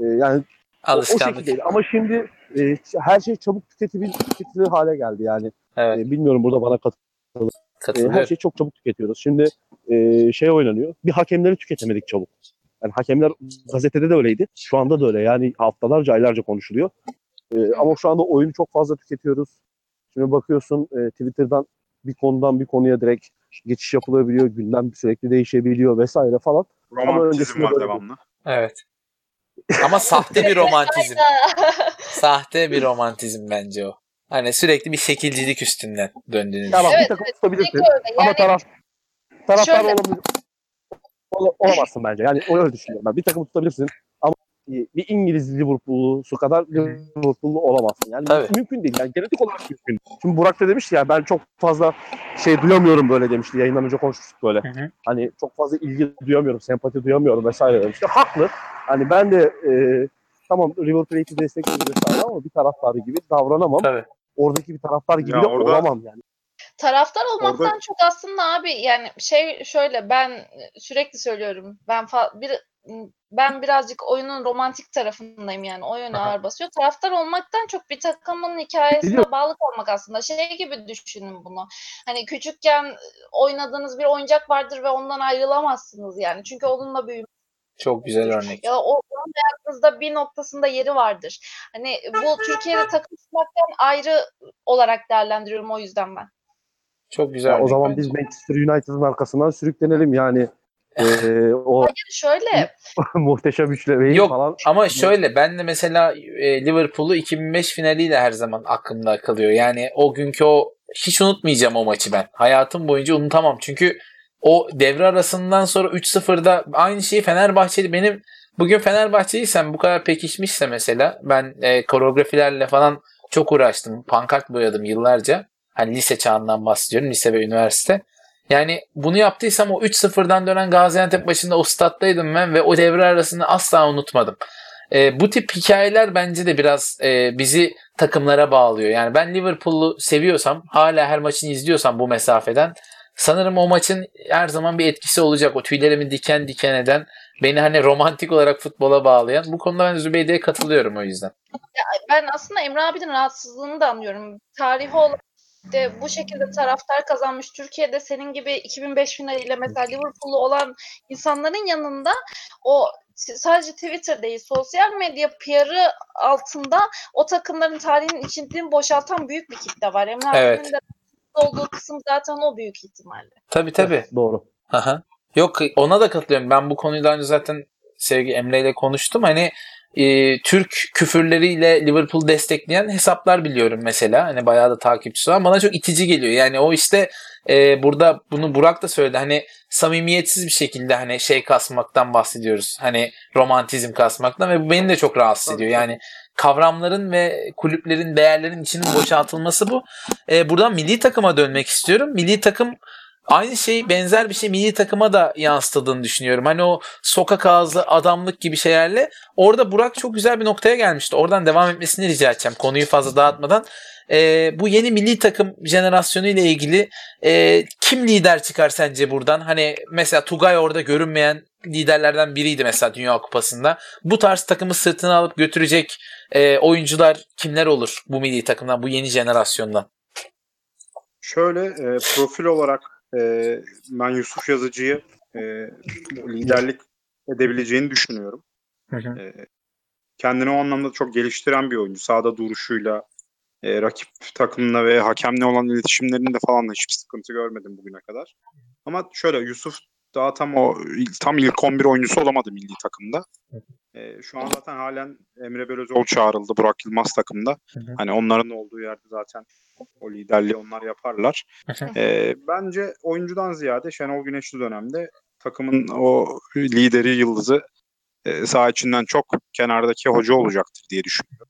E, yani o, o şekildeydi. Ama şimdi e, her şey çabuk tüketilir, tüketilir hale geldi yani. Evet E, bilmiyorum burada bana kat e, her şeyi çok çabuk tüketiyoruz. Şimdi e, şey oynanıyor. Bir hakemleri tüketemedik çabuk. Yani hakemler gazetede de öyleydi. Şu anda da öyle. Yani haftalarca, aylarca konuşuluyor. E, ama şu anda oyunu çok fazla tüketiyoruz. Şimdi bakıyorsun e, Twitter'dan bir konudan bir konuya direkt geçiş yapılabiliyor. Gündem sürekli değişebiliyor vesaire falan. Romantizm öncesinde var devamlı. Evet. Ama sahte bir romantizm. Sahte bir romantizm bence o. Hani sürekli bir şekilcilik üstünden bak Evet, bir takım evet, tutabilirsin. Öyle. Ama Yani taraf, taraftar Şöyle- olamaz, ol- olamazsın bence. Yani öyle düşünüyorum ben. Bir takım tutabilirsin bir İngiliz Liverpool'su kadar Liverpool'lu olamazsın. Yani Tabii. mümkün değil. Yani genetik olarak mümkün. Şimdi Burak da demişti ya ben çok fazla şey duyamıyorum böyle demişti. Yayından önce konuşmuştuk böyle. Hı hı. Hani çok fazla ilgi duyamıyorum, sempati duyamıyorum vesaire demişti. Haklı. Hani ben de e, tamam River Plate'i destekliyorum vesaire ama bir taraftarı gibi davranamam. Tabii. Oradaki bir taraftar gibi Ya de orada- olamam yani. Taraftar olmaktan Orada- çok aslında abi yani şey şöyle ben sürekli söylüyorum. Ben bir ben birazcık oyunun romantik tarafındayım yani. O yöne Aha. ağır basıyor. Taraftar olmaktan çok bir takımın hikayesine bağlı kalmak aslında. Şey gibi düşünün bunu. Hani küçükken oynadığınız bir oyuncak vardır ve ondan ayrılamazsınız yani. Çünkü onunla büyümek Çok güzel örnek. ya o hayatınızda bir noktasında yeri vardır. Hani bu Türkiye'de takım tutmaktan ayrı olarak değerlendiriyorum o yüzden ben. Çok güzel Ya o zaman bence. biz Manchester United'ın arkasından sürüklenelim yani. Ee, o Şöyle muhteşem üçlemeyi Yok falan. ama şöyle ben de mesela e, Liverpool'u 2005 finaliyle her zaman aklımda kalıyor. Yani o günkü o hiç unutmayacağım o maçı ben. Hayatım boyunca unutamam. Çünkü o devre arasından sonra 3-0'da aynı şeyi Fenerbahçeli benim bugün Fenerbahçeliysem bu kadar pekişmişse mesela ben e, koreografilerle falan çok uğraştım. Pankart boyadım yıllarca. Hani lise çağından bahsediyorum. Lise ve üniversite. Yani bunu yaptıysam o 3-0'dan dönen Gaziantep başında o stat'taydım ben ve o devre arasını asla unutmadım. E, bu tip hikayeler bence de biraz e, bizi takımlara bağlıyor. Yani ben Liverpool'u seviyorsam, hala her maçını izliyorsam bu mesafeden sanırım o maçın her zaman bir etkisi olacak. O tüylerimi diken diken eden, beni hani romantik olarak futbola bağlayan. Bu konuda ben Zübeyde'ye katılıyorum o yüzden. Ben aslında Emre abinin rahatsızlığını da anlıyorum. Tarihi olarak de bu şekilde taraftar kazanmış Türkiye'de senin gibi 2005 finaliyle mesela Liverpool'lu olan insanların yanında o sadece Twitter değil sosyal medya PR'ı altında o takımların tarihinin içini boşaltan büyük bir kitle var. Emre Evet. abinin de olduğu kısım zaten o büyük ihtimalle. Tabii tabii. Doğru. Aha. Yok ona da katılıyorum. Ben bu konuyu daha önce zaten sevgi Emre ile konuştum. Hani e, Türk küfürleriyle Liverpool destekleyen hesaplar biliyorum mesela. Hani bayağı da takipçisi var. Bana çok itici geliyor. Yani o işte e, burada bunu Burak da söyledi. Hani samimiyetsiz bir şekilde hani şey kasmaktan bahsediyoruz. Hani romantizm kasmaktan ve bu beni de çok rahatsız ediyor. Yani kavramların ve kulüplerin değerlerin içinin boşaltılması bu. E, buradan milli takıma dönmek istiyorum. Milli takım Aynı şey benzer bir şey milli takıma da yansıtıldığını düşünüyorum. Hani o sokak ağzı adamlık gibi şeylerle orada Burak çok güzel bir noktaya gelmişti. Oradan devam etmesini rica edeceğim konuyu fazla dağıtmadan. Ee, bu yeni milli takım jenerasyonu ile ilgili e, kim lider çıkar sence buradan? Hani mesela Tugay orada görünmeyen liderlerden biriydi mesela Dünya Kupası'nda. Bu tarz takımı sırtına alıp götürecek e, oyuncular kimler olur bu milli takımdan, bu yeni jenerasyondan? Şöyle e, profil olarak e, ben Yusuf Yazıcı'yı e, liderlik edebileceğini düşünüyorum. Hı hı. E, kendini o anlamda çok geliştiren bir oyuncu. Sahada duruşuyla, e, rakip takımla ve hakemle olan iletişimlerinde falan da hiçbir sıkıntı görmedim bugüne kadar. Ama şöyle Yusuf daha tam o tam ilk 11 oyuncusu olamadı milli takımda. E, şu an zaten halen Emre Belözoğlu çağrıldı Burak Yılmaz takımda. Hı hı. Hani onların olduğu yerde zaten o liderliği onlar yaparlar. E, bence oyuncudan ziyade Şenol Güneşli dönemde takımın o lideri yıldızı e, saha içinden çok kenardaki hoca olacaktır diye düşünüyorum.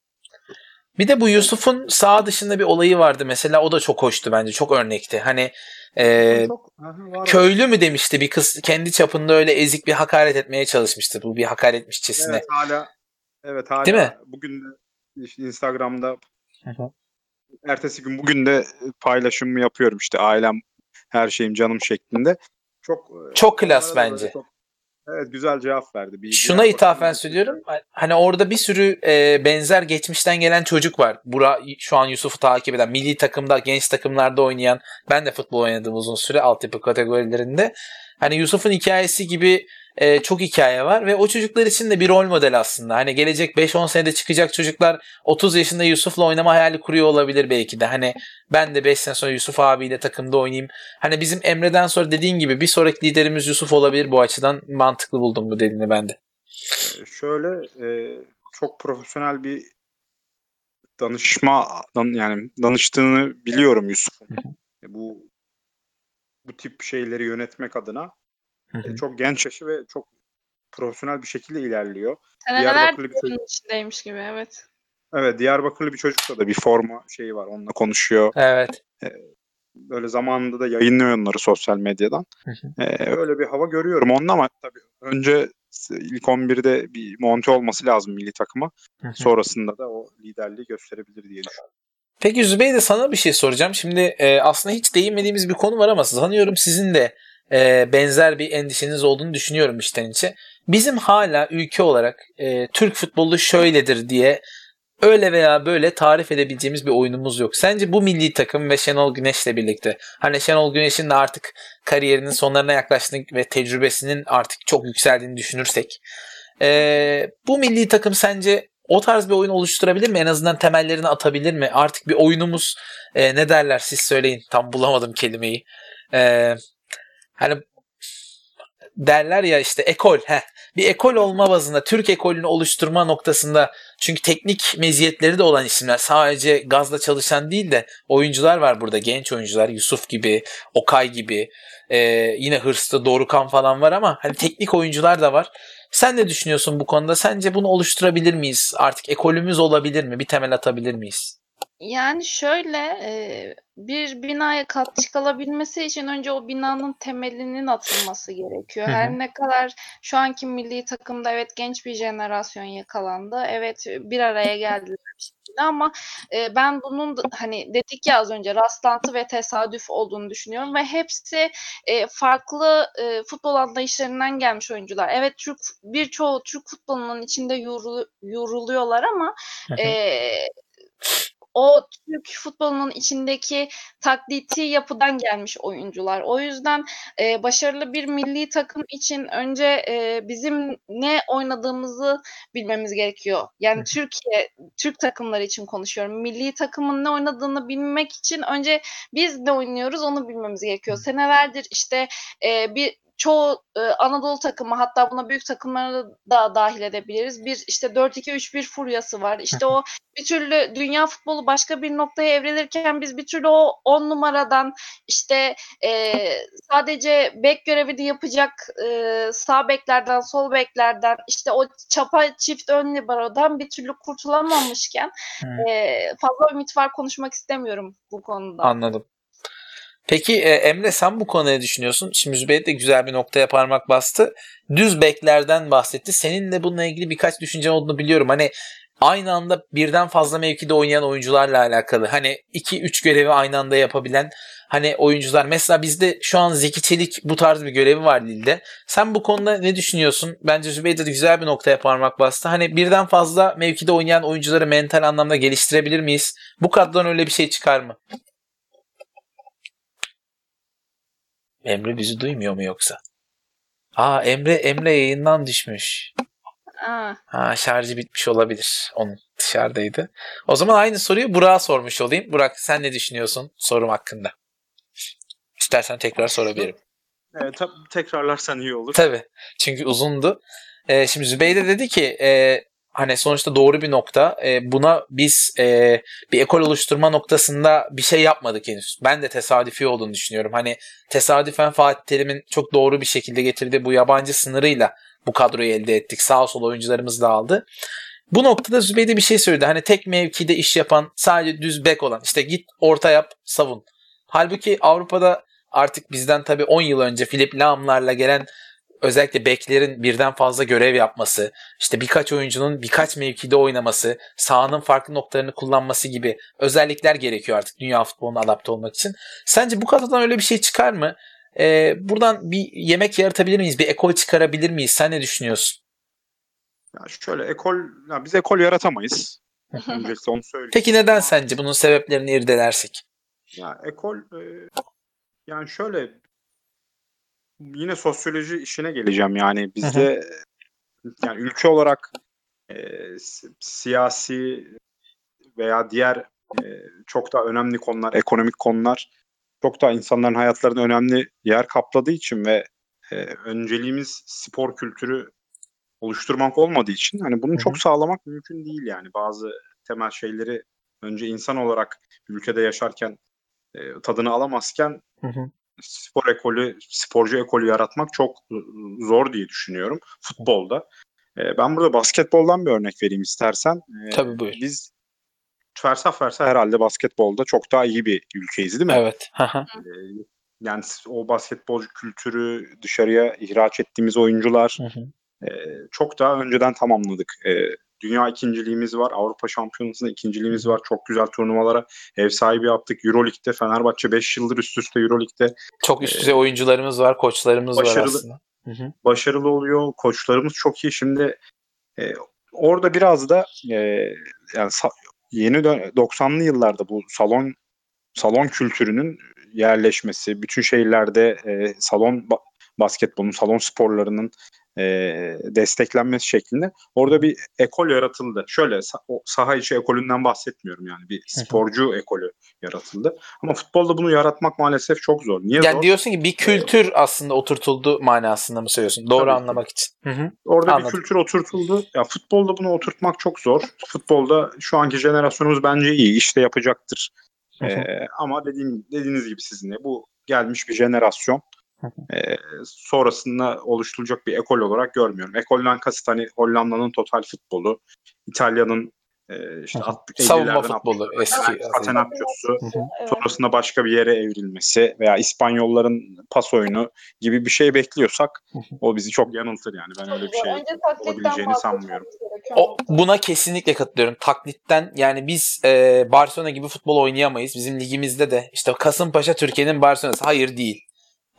Bir de bu Yusuf'un sağ dışında bir olayı vardı mesela o da çok hoştu bence çok örnekti. Hani e, Çok- Aha, köylü mü demişti bir kız kendi çapında öyle ezik bir hakaret etmeye çalışmıştı. Bu bir hakaretmişçesine. Evet hala evet hala Değil mi? bugün de işte Instagram'da Hı hı. ertesi gün bugün de paylaşımımı yapıyorum işte ailem her şeyim canım şeklinde. Çok e, Çok klas bence. çok- evet güzel cevap verdi. Bir, Şuna ithafen söylüyorum. Hani orada bir sürü e, benzer geçmişten gelen çocuk var. Bura şu an Yusuf'u takip eden, milli takımda, genç takımlarda oynayan. Ben de futbol oynadım uzun süre altyapı kategorilerinde. Hani Yusuf'un hikayesi gibi e, çok hikaye var ve o çocuklar için de bir rol model aslında. Hani gelecek 5-10 senede çıkacak çocuklar 30 yaşında Yusuf'la oynama hayali kuruyor olabilir belki de. Hani ben de 5 sene sonra Yusuf abiyle takımda oynayayım. Hani bizim Emre'den sonra dediğin gibi bir sonraki liderimiz Yusuf olabilir bu açıdan mantıklı buldum bu dediğini ben de. E, Şöyle e, çok profesyonel bir danışma dan- yani danıştığını biliyorum Yusuf'un. E, bu bu tip şeyleri yönetmek adına e, çok genç yaşı ve çok profesyonel bir şekilde ilerliyor. Seneler Diyarbakırlı bir bunun içindeymiş gibi evet. Evet Diyarbakırlı bir çocukla da bir forma şeyi var. Onunla konuşuyor. Evet. Böyle zamanında da yayınlıyor onları sosyal medyadan. Hı hı. E, öyle bir hava görüyorum onun ama tabii önce ilk 11'de bir monte olması lazım milli takıma. Sonrasında da o liderliği gösterebilir diye düşünüyorum. Peki Zübeyde sana bir şey soracağım. Şimdi e, aslında hiç değinmediğimiz bir konu var ama sanıyorum sizin de e, benzer bir endişeniz olduğunu düşünüyorum içten içe. Bizim hala ülke olarak e, Türk futbolu şöyledir diye öyle veya böyle tarif edebileceğimiz bir oyunumuz yok. Sence bu milli takım ve Şenol Güneş'le birlikte hani Şenol Güneş'in de artık kariyerinin sonlarına yaklaştığını ve tecrübesinin artık çok yükseldiğini düşünürsek e, bu milli takım sence o tarz bir oyun oluşturabilir mi? En azından temellerini atabilir mi? Artık bir oyunumuz e, ne derler siz söyleyin. Tam bulamadım kelimeyi. E, hani derler ya işte ekol. Heh. Bir ekol olma bazında Türk ekolünü oluşturma noktasında çünkü teknik meziyetleri de olan isimler sadece gazla çalışan değil de oyuncular var burada genç oyuncular Yusuf gibi Okay gibi e, yine hırslı Dorukan falan var ama hani teknik oyuncular da var. Sen ne düşünüyorsun bu konuda? Sence bunu oluşturabilir miyiz? Artık ekolümüz olabilir mi? Bir temel atabilir miyiz? Yani şöyle e, bir binaya kat kalabilmesi için önce o binanın temelinin atılması gerekiyor. Hı hı. Her ne kadar şu anki milli takımda evet genç bir jenerasyon yakalandı. Evet bir araya geldiler. şekilde ama e, ben bunun da, hani dedik ya az önce rastlantı ve tesadüf olduğunu düşünüyorum ve hepsi e, farklı e, futbol anlayışlarından gelmiş oyuncular. Evet Türk birçoğu Türk futbolunun içinde yorulu, yoruluyorlar ama e, o Türk futbolunun içindeki taklidi yapıdan gelmiş oyuncular. O yüzden e, başarılı bir milli takım için önce e, bizim ne oynadığımızı bilmemiz gerekiyor. Yani Türkiye, Türk takımları için konuşuyorum. Milli takımın ne oynadığını bilmek için önce biz ne oynuyoruz onu bilmemiz gerekiyor. Senelerdir işte e, bir çoğu e, Anadolu takımı hatta buna büyük takımları da dahil edebiliriz. Bir işte 4-2-3-1 furyası var. İşte o bir türlü dünya futbolu başka bir noktaya evrilirken biz bir türlü o 10 numaradan işte e, sadece bek görevini yapacak e, sağ beklerden sol beklerden işte o çapa çift ön libero'dan bir türlü kurtulamamışken e, fazla ümit var konuşmak istemiyorum bu konuda. Anladım. Peki e, Emre sen bu konuya düşünüyorsun? Şimdi Zübeyir de güzel bir noktaya parmak bastı. Düz beklerden bahsetti. Senin de bununla ilgili birkaç düşünce olduğunu biliyorum. Hani aynı anda birden fazla mevkide oynayan oyuncularla alakalı. Hani 2-3 görevi aynı anda yapabilen hani oyuncular. Mesela bizde şu an Zeki Çelik bu tarz bir görevi var Lille'de. Sen bu konuda ne düşünüyorsun? Bence Zübeyir de güzel bir noktaya parmak bastı. Hani birden fazla mevkide oynayan oyuncuları mental anlamda geliştirebilir miyiz? Bu kadrodan öyle bir şey çıkar mı? Emre bizi duymuyor mu yoksa? Aa Emre Emre yayından düşmüş. Aa. Ha şarjı bitmiş olabilir. Onun dışarıdaydı. O zaman aynı soruyu Burak'a sormuş olayım. Burak sen ne düşünüyorsun sorum hakkında? İstersen tekrar sorabilirim. Evet, tekrarlarsan iyi olur. Tabii. Çünkü uzundu. Ee, şimdi Zübeyde dedi ki e, hani sonuçta doğru bir nokta. E, buna biz e, bir ekol oluşturma noktasında bir şey yapmadık henüz. Ben de tesadüfi olduğunu düşünüyorum. Hani tesadüfen Fatih Terim'in çok doğru bir şekilde getirdiği bu yabancı sınırıyla bu kadroyu elde ettik. Sağ sol oyuncularımız da aldı. Bu noktada Zübeyde bir şey söyledi. Hani tek mevkide iş yapan sadece düz bek olan işte git orta yap savun. Halbuki Avrupa'da artık bizden tabii 10 yıl önce Filip Lam'larla gelen özellikle beklerin birden fazla görev yapması, işte birkaç oyuncunun birkaç mevkide oynaması, sahanın farklı noktalarını kullanması gibi özellikler gerekiyor artık dünya futboluna adapte olmak için. Sence bu kadrodan öyle bir şey çıkar mı? Ee, buradan bir yemek yaratabilir miyiz? Bir ekol çıkarabilir miyiz? Sen ne düşünüyorsun? Ya şöyle ekol, ya biz ekol yaratamayız. Öncelikle onu söyleyeyim. Peki neden sence? Bunun sebeplerini irdelersek. Ya ekol e, yani şöyle yine sosyoloji işine geleceğim. Yani bizde yani ülke olarak e, siyasi veya diğer e, çok daha önemli konular, ekonomik konular çok daha insanların hayatlarında önemli yer kapladığı için ve e, önceliğimiz spor kültürü oluşturmak olmadığı için hani bunu çok sağlamak mümkün değil yani. Bazı temel şeyleri önce insan olarak ülkede yaşarken e, tadını alamazken hı hı spor ekolü, sporcu ekolü yaratmak çok zor diye düşünüyorum futbolda. E, ben burada basketboldan bir örnek vereyim istersen. E, Tabii buyur. Biz fersah fersah herhalde basketbolda çok daha iyi bir ülkeyiz değil mi? Evet. e, yani o basketbolcu kültürü dışarıya ihraç ettiğimiz oyuncular e, çok daha önceden tamamladık. Dünya ikinciliğimiz var. Avrupa Şampiyonası'nda ikinciliğimiz var. Çok güzel turnuvalara ev sahibi yaptık. Euroleague'de Fenerbahçe 5 yıldır üst üste Euroleague'de. Çok üst düzey e, oyuncularımız var, koçlarımız başarılı, var aslında. Başarılı oluyor. Koçlarımız çok iyi. Şimdi e, orada biraz da e, yani yeni 90'lı yıllarda bu salon salon kültürünün yerleşmesi, bütün şehirlerde e, salon ba- basketbolun, salon sporlarının e, desteklenmesi şeklinde orada bir ekol yaratıldı. Şöyle o saha içi ekolünden bahsetmiyorum yani bir sporcu ekolü yaratıldı. Ama futbolda bunu yaratmak maalesef çok zor. Niye yani zor? diyorsun ki bir kültür ee, aslında oturtuldu manasında mı söylüyorsun? Doğru Tabii anlamak için. Hı hı. Orada Anladım. bir kültür oturtuldu. Ya futbolda bunu oturtmak çok zor. Futbolda şu anki jenerasyonumuz bence iyi. işte yapacaktır. Hı hı. Ee, ama dediğim dediğiniz gibi sizin de bu gelmiş bir jenerasyon e, sonrasında oluşturulacak bir ekol olarak görmüyorum. Ekolden kasıt hani Hollanda'nın total futbolu, İtalya'nın e, işte savunma futbolu eski Catenaccios'u sonrasında başka bir yere evrilmesi veya İspanyolların pas oyunu gibi bir şey bekliyorsak o bizi çok yanıltır yani ben öyle bir şey olabileceğini sanmıyorum. O, buna kesinlikle katılıyorum. Taklitten yani biz e, Barcelona gibi futbol oynayamayız. Bizim ligimizde de işte Kasımpaşa Türkiye'nin Barcelona'sı. Hayır değil.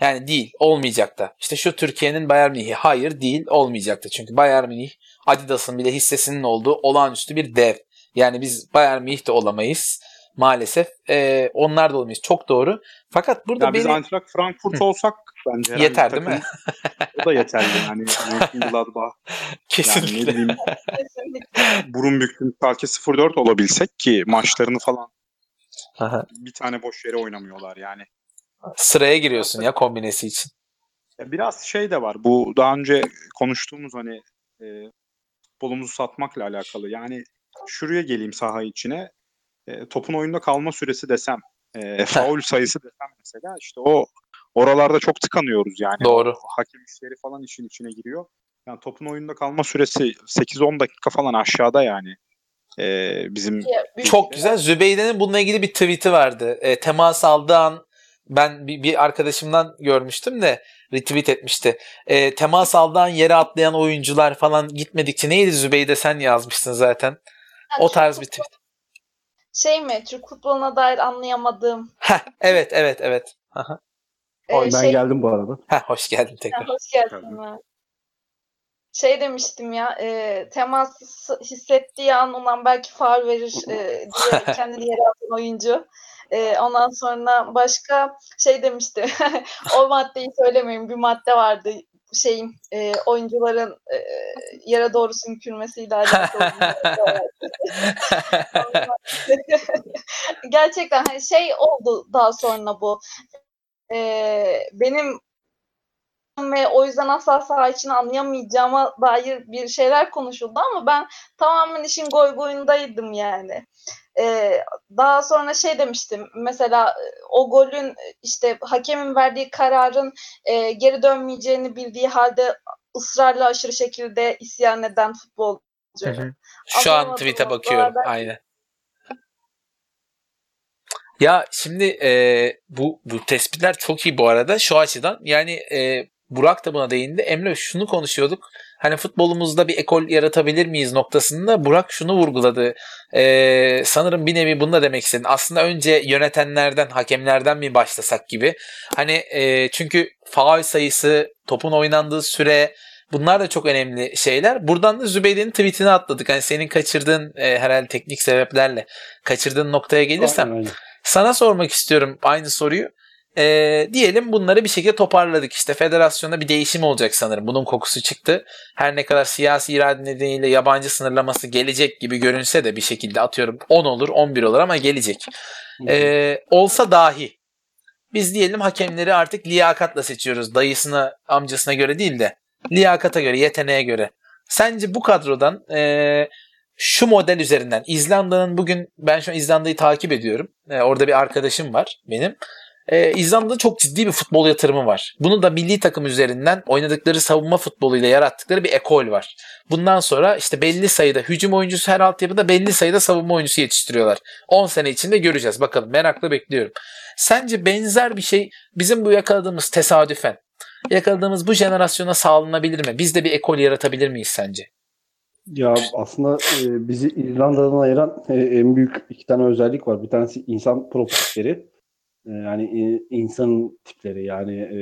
Yani değil. Olmayacak da. İşte şu Türkiye'nin Bayern Münih'i. Hayır değil. Olmayacaktı. Çünkü Bayern Münih Adidas'ın bile hissesinin olduğu olağanüstü bir dev. Yani biz Bayern Münih de olamayız. Maalesef. E, onlar da olamayız. Çok doğru. Fakat burada Ya biz beni... Eintracht Frankfurt olsak bence Yeter değil mi? O da yeterli yani. Mönchengladbach, yani ne Kesinlikle. bileyim Kesinlikle. Burunbük'ün Schalke 04 olabilsek ki maçlarını falan Aha. bir tane boş yere oynamıyorlar yani. Sıraya giriyorsun ya kombinesi için. Ya biraz şey de var. Bu daha önce konuştuğumuz hani e, futbolumuzu satmakla alakalı. Yani şuraya geleyim saha içine. E, topun oyunda kalma süresi desem, e, faul sayısı desem mesela işte o oralarda çok tıkanıyoruz yani. Doğru. Hakem işleri falan işin içine giriyor. Yani topun oyunda kalma süresi 8-10 dakika falan aşağıda yani. E, bizim Çok güzel. Zübeyde'nin bununla ilgili bir tweet'i vardı. E, temas aldığı an ben bir, bir arkadaşımdan görmüştüm de retweet etmişti. E, temas aldığı an yere atlayan oyuncular falan gitmedikçe neydi Zübeyde sen yazmıştın zaten. Yani O tarz bir tweet. Şey mi? Türk futboluna dair anlayamadığım. Heh, evet evet evet. Aha. e, Oy, ben şey, geldim bu arada. Heh, hoş geldin tekrar. Ha, hoş geldin. Şey demiştim ya, e, temas hissettiği an ulan belki faul verir e, diye kendini yere atan oyuncu. E, ondan sonra başka şey demişti. o maddeyi söylemeyeyim. Bir madde vardı şeyin e, oyuncuların e, yere doğru sümkürmesiyle alakalı. Gerçekten hani şey oldu daha sonra bu. E, benim ve o yüzden asla saha içini anlayamayacağıma dair bir şeyler konuşuldu ama ben tamamen işin goy goyundaydım yani. Ee, daha sonra şey demiştim mesela e, o golün e, işte hakemin verdiği kararın e, geri dönmeyeceğini bildiği halde ısrarla aşırı şekilde isyan eden futbolcu. Hı hı. Şu an tweet'e bakıyorum. kadar. Aynen. Ya şimdi e, bu bu tespitler çok iyi bu arada şu açıdan. Yani e, Burak da buna değindi. Emre şunu konuşuyorduk. Hani futbolumuzda bir ekol yaratabilir miyiz noktasında Burak şunu vurguladı. E, sanırım bir nevi bunu da demek istedin. Aslında önce yönetenlerden, hakemlerden mi başlasak gibi. Hani e, çünkü faul sayısı, topun oynandığı süre, Bunlar da çok önemli şeyler. Buradan da Zübeyde'nin tweetini atladık. Hani senin kaçırdığın e, herhalde teknik sebeplerle kaçırdığın noktaya gelirsem aynen. sana sormak istiyorum aynı soruyu. E, diyelim bunları bir şekilde toparladık. İşte federasyonda bir değişim olacak sanırım. Bunun kokusu çıktı. Her ne kadar siyasi irade nedeniyle yabancı sınırlaması gelecek gibi görünse de bir şekilde atıyorum 10 olur 11 olur ama gelecek. E, olsa dahi biz diyelim hakemleri artık liyakatla seçiyoruz. Dayısına amcasına göre değil de liyakata göre, yeteneğe göre. Sence bu kadrodan e, şu model üzerinden İzlanda'nın bugün ben şu an İzlanda'yı takip ediyorum. E, orada bir arkadaşım var benim. E, İzlanda'da çok ciddi bir futbol yatırımı var. Bunu da milli takım üzerinden oynadıkları savunma futboluyla yarattıkları bir ekol var. Bundan sonra işte belli sayıda hücum oyuncusu her altyapıda belli sayıda savunma oyuncusu yetiştiriyorlar. 10 sene içinde göreceğiz. Bakalım merakla bekliyorum. Sence benzer bir şey bizim bu yakaladığımız tesadüfen yakaladığımız bu jenerasyona sağlanabilir mi? Biz de bir ekol yaratabilir miyiz sence? Ya aslında e, bizi İrlanda'dan ayıran e, en büyük iki tane özellik var. Bir tanesi insan profilleri. E, yani e, insan tipleri yani e,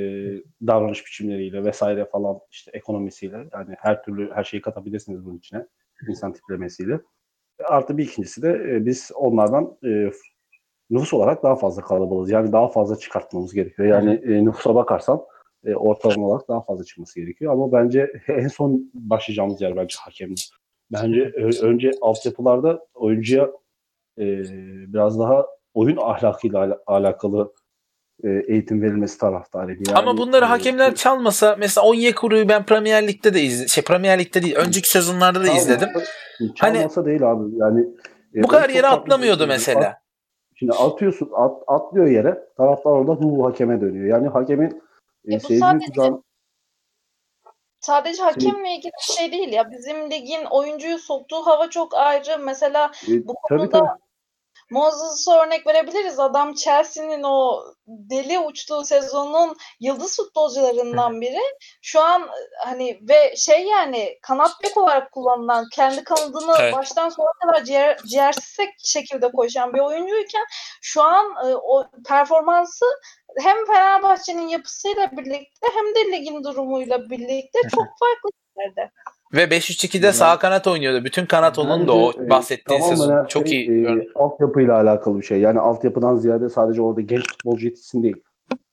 davranış biçimleriyle vesaire falan işte ekonomisiyle yani her türlü her şeyi katabilirsiniz bunun içine insan tiplemesiyle. Artı bir ikincisi de e, biz onlardan e, nüfus olarak daha fazla kalabalığız. Yani daha fazla çıkartmamız gerekiyor. Yani e, nüfusa bakarsan e, ortalama olarak daha fazla çıkması gerekiyor. Ama bence en son başlayacağımız yer bence hakemdi. Bence ö- önce altyapılarda oyuncuya e, biraz daha oyun ahlakıyla ala- alakalı e, eğitim verilmesi taraftarıyım. Yani, Ama bunları e, hakemler çalmasa mesela Onyekuru'yu ben Premier Lig'de de izledim. Şey Premier Lig'de değil önceki sezonlarda da çalmasa- izledim. Çalmasa değil abi. Yani e, Bu kadar yere atlamıyordu mesela. Şimdi atıyorsun, at, atlıyor yere. Taraftar orada hu hakeme dönüyor. Yani hakemin e, E bu sadece- kucağın- Sadece hakemle ilgili bir şey değil ya. Bizim ligin oyuncuyu soktuğu hava çok ayrı. Mesela e, bu tabii konuda tabii. Moses'a örnek verebiliriz. Adam Chelsea'nin o deli uçtuğu sezonun yıldız futbolcularından biri. Şu an hani ve şey yani kanat bek olarak kullanılan kendi kanadını Evet. baştan sona kadar ciğer, ciğersiz şekilde koşan bir oyuncuyken şu an e, o performansı hem Fenerbahçe'nin yapısıyla birlikte hem de ligin durumuyla birlikte çok farklı yerlerde. Ve 5-3-2'de Yani- sağ kanat oynuyordu. Bütün kanat onun da o e, bahsettiğin tamamen sezon. Çok şey, iyi. e, altyapıyla alakalı bir şey. Yani altyapıdan ziyade sadece orada genç futbolcu yetişsin değil.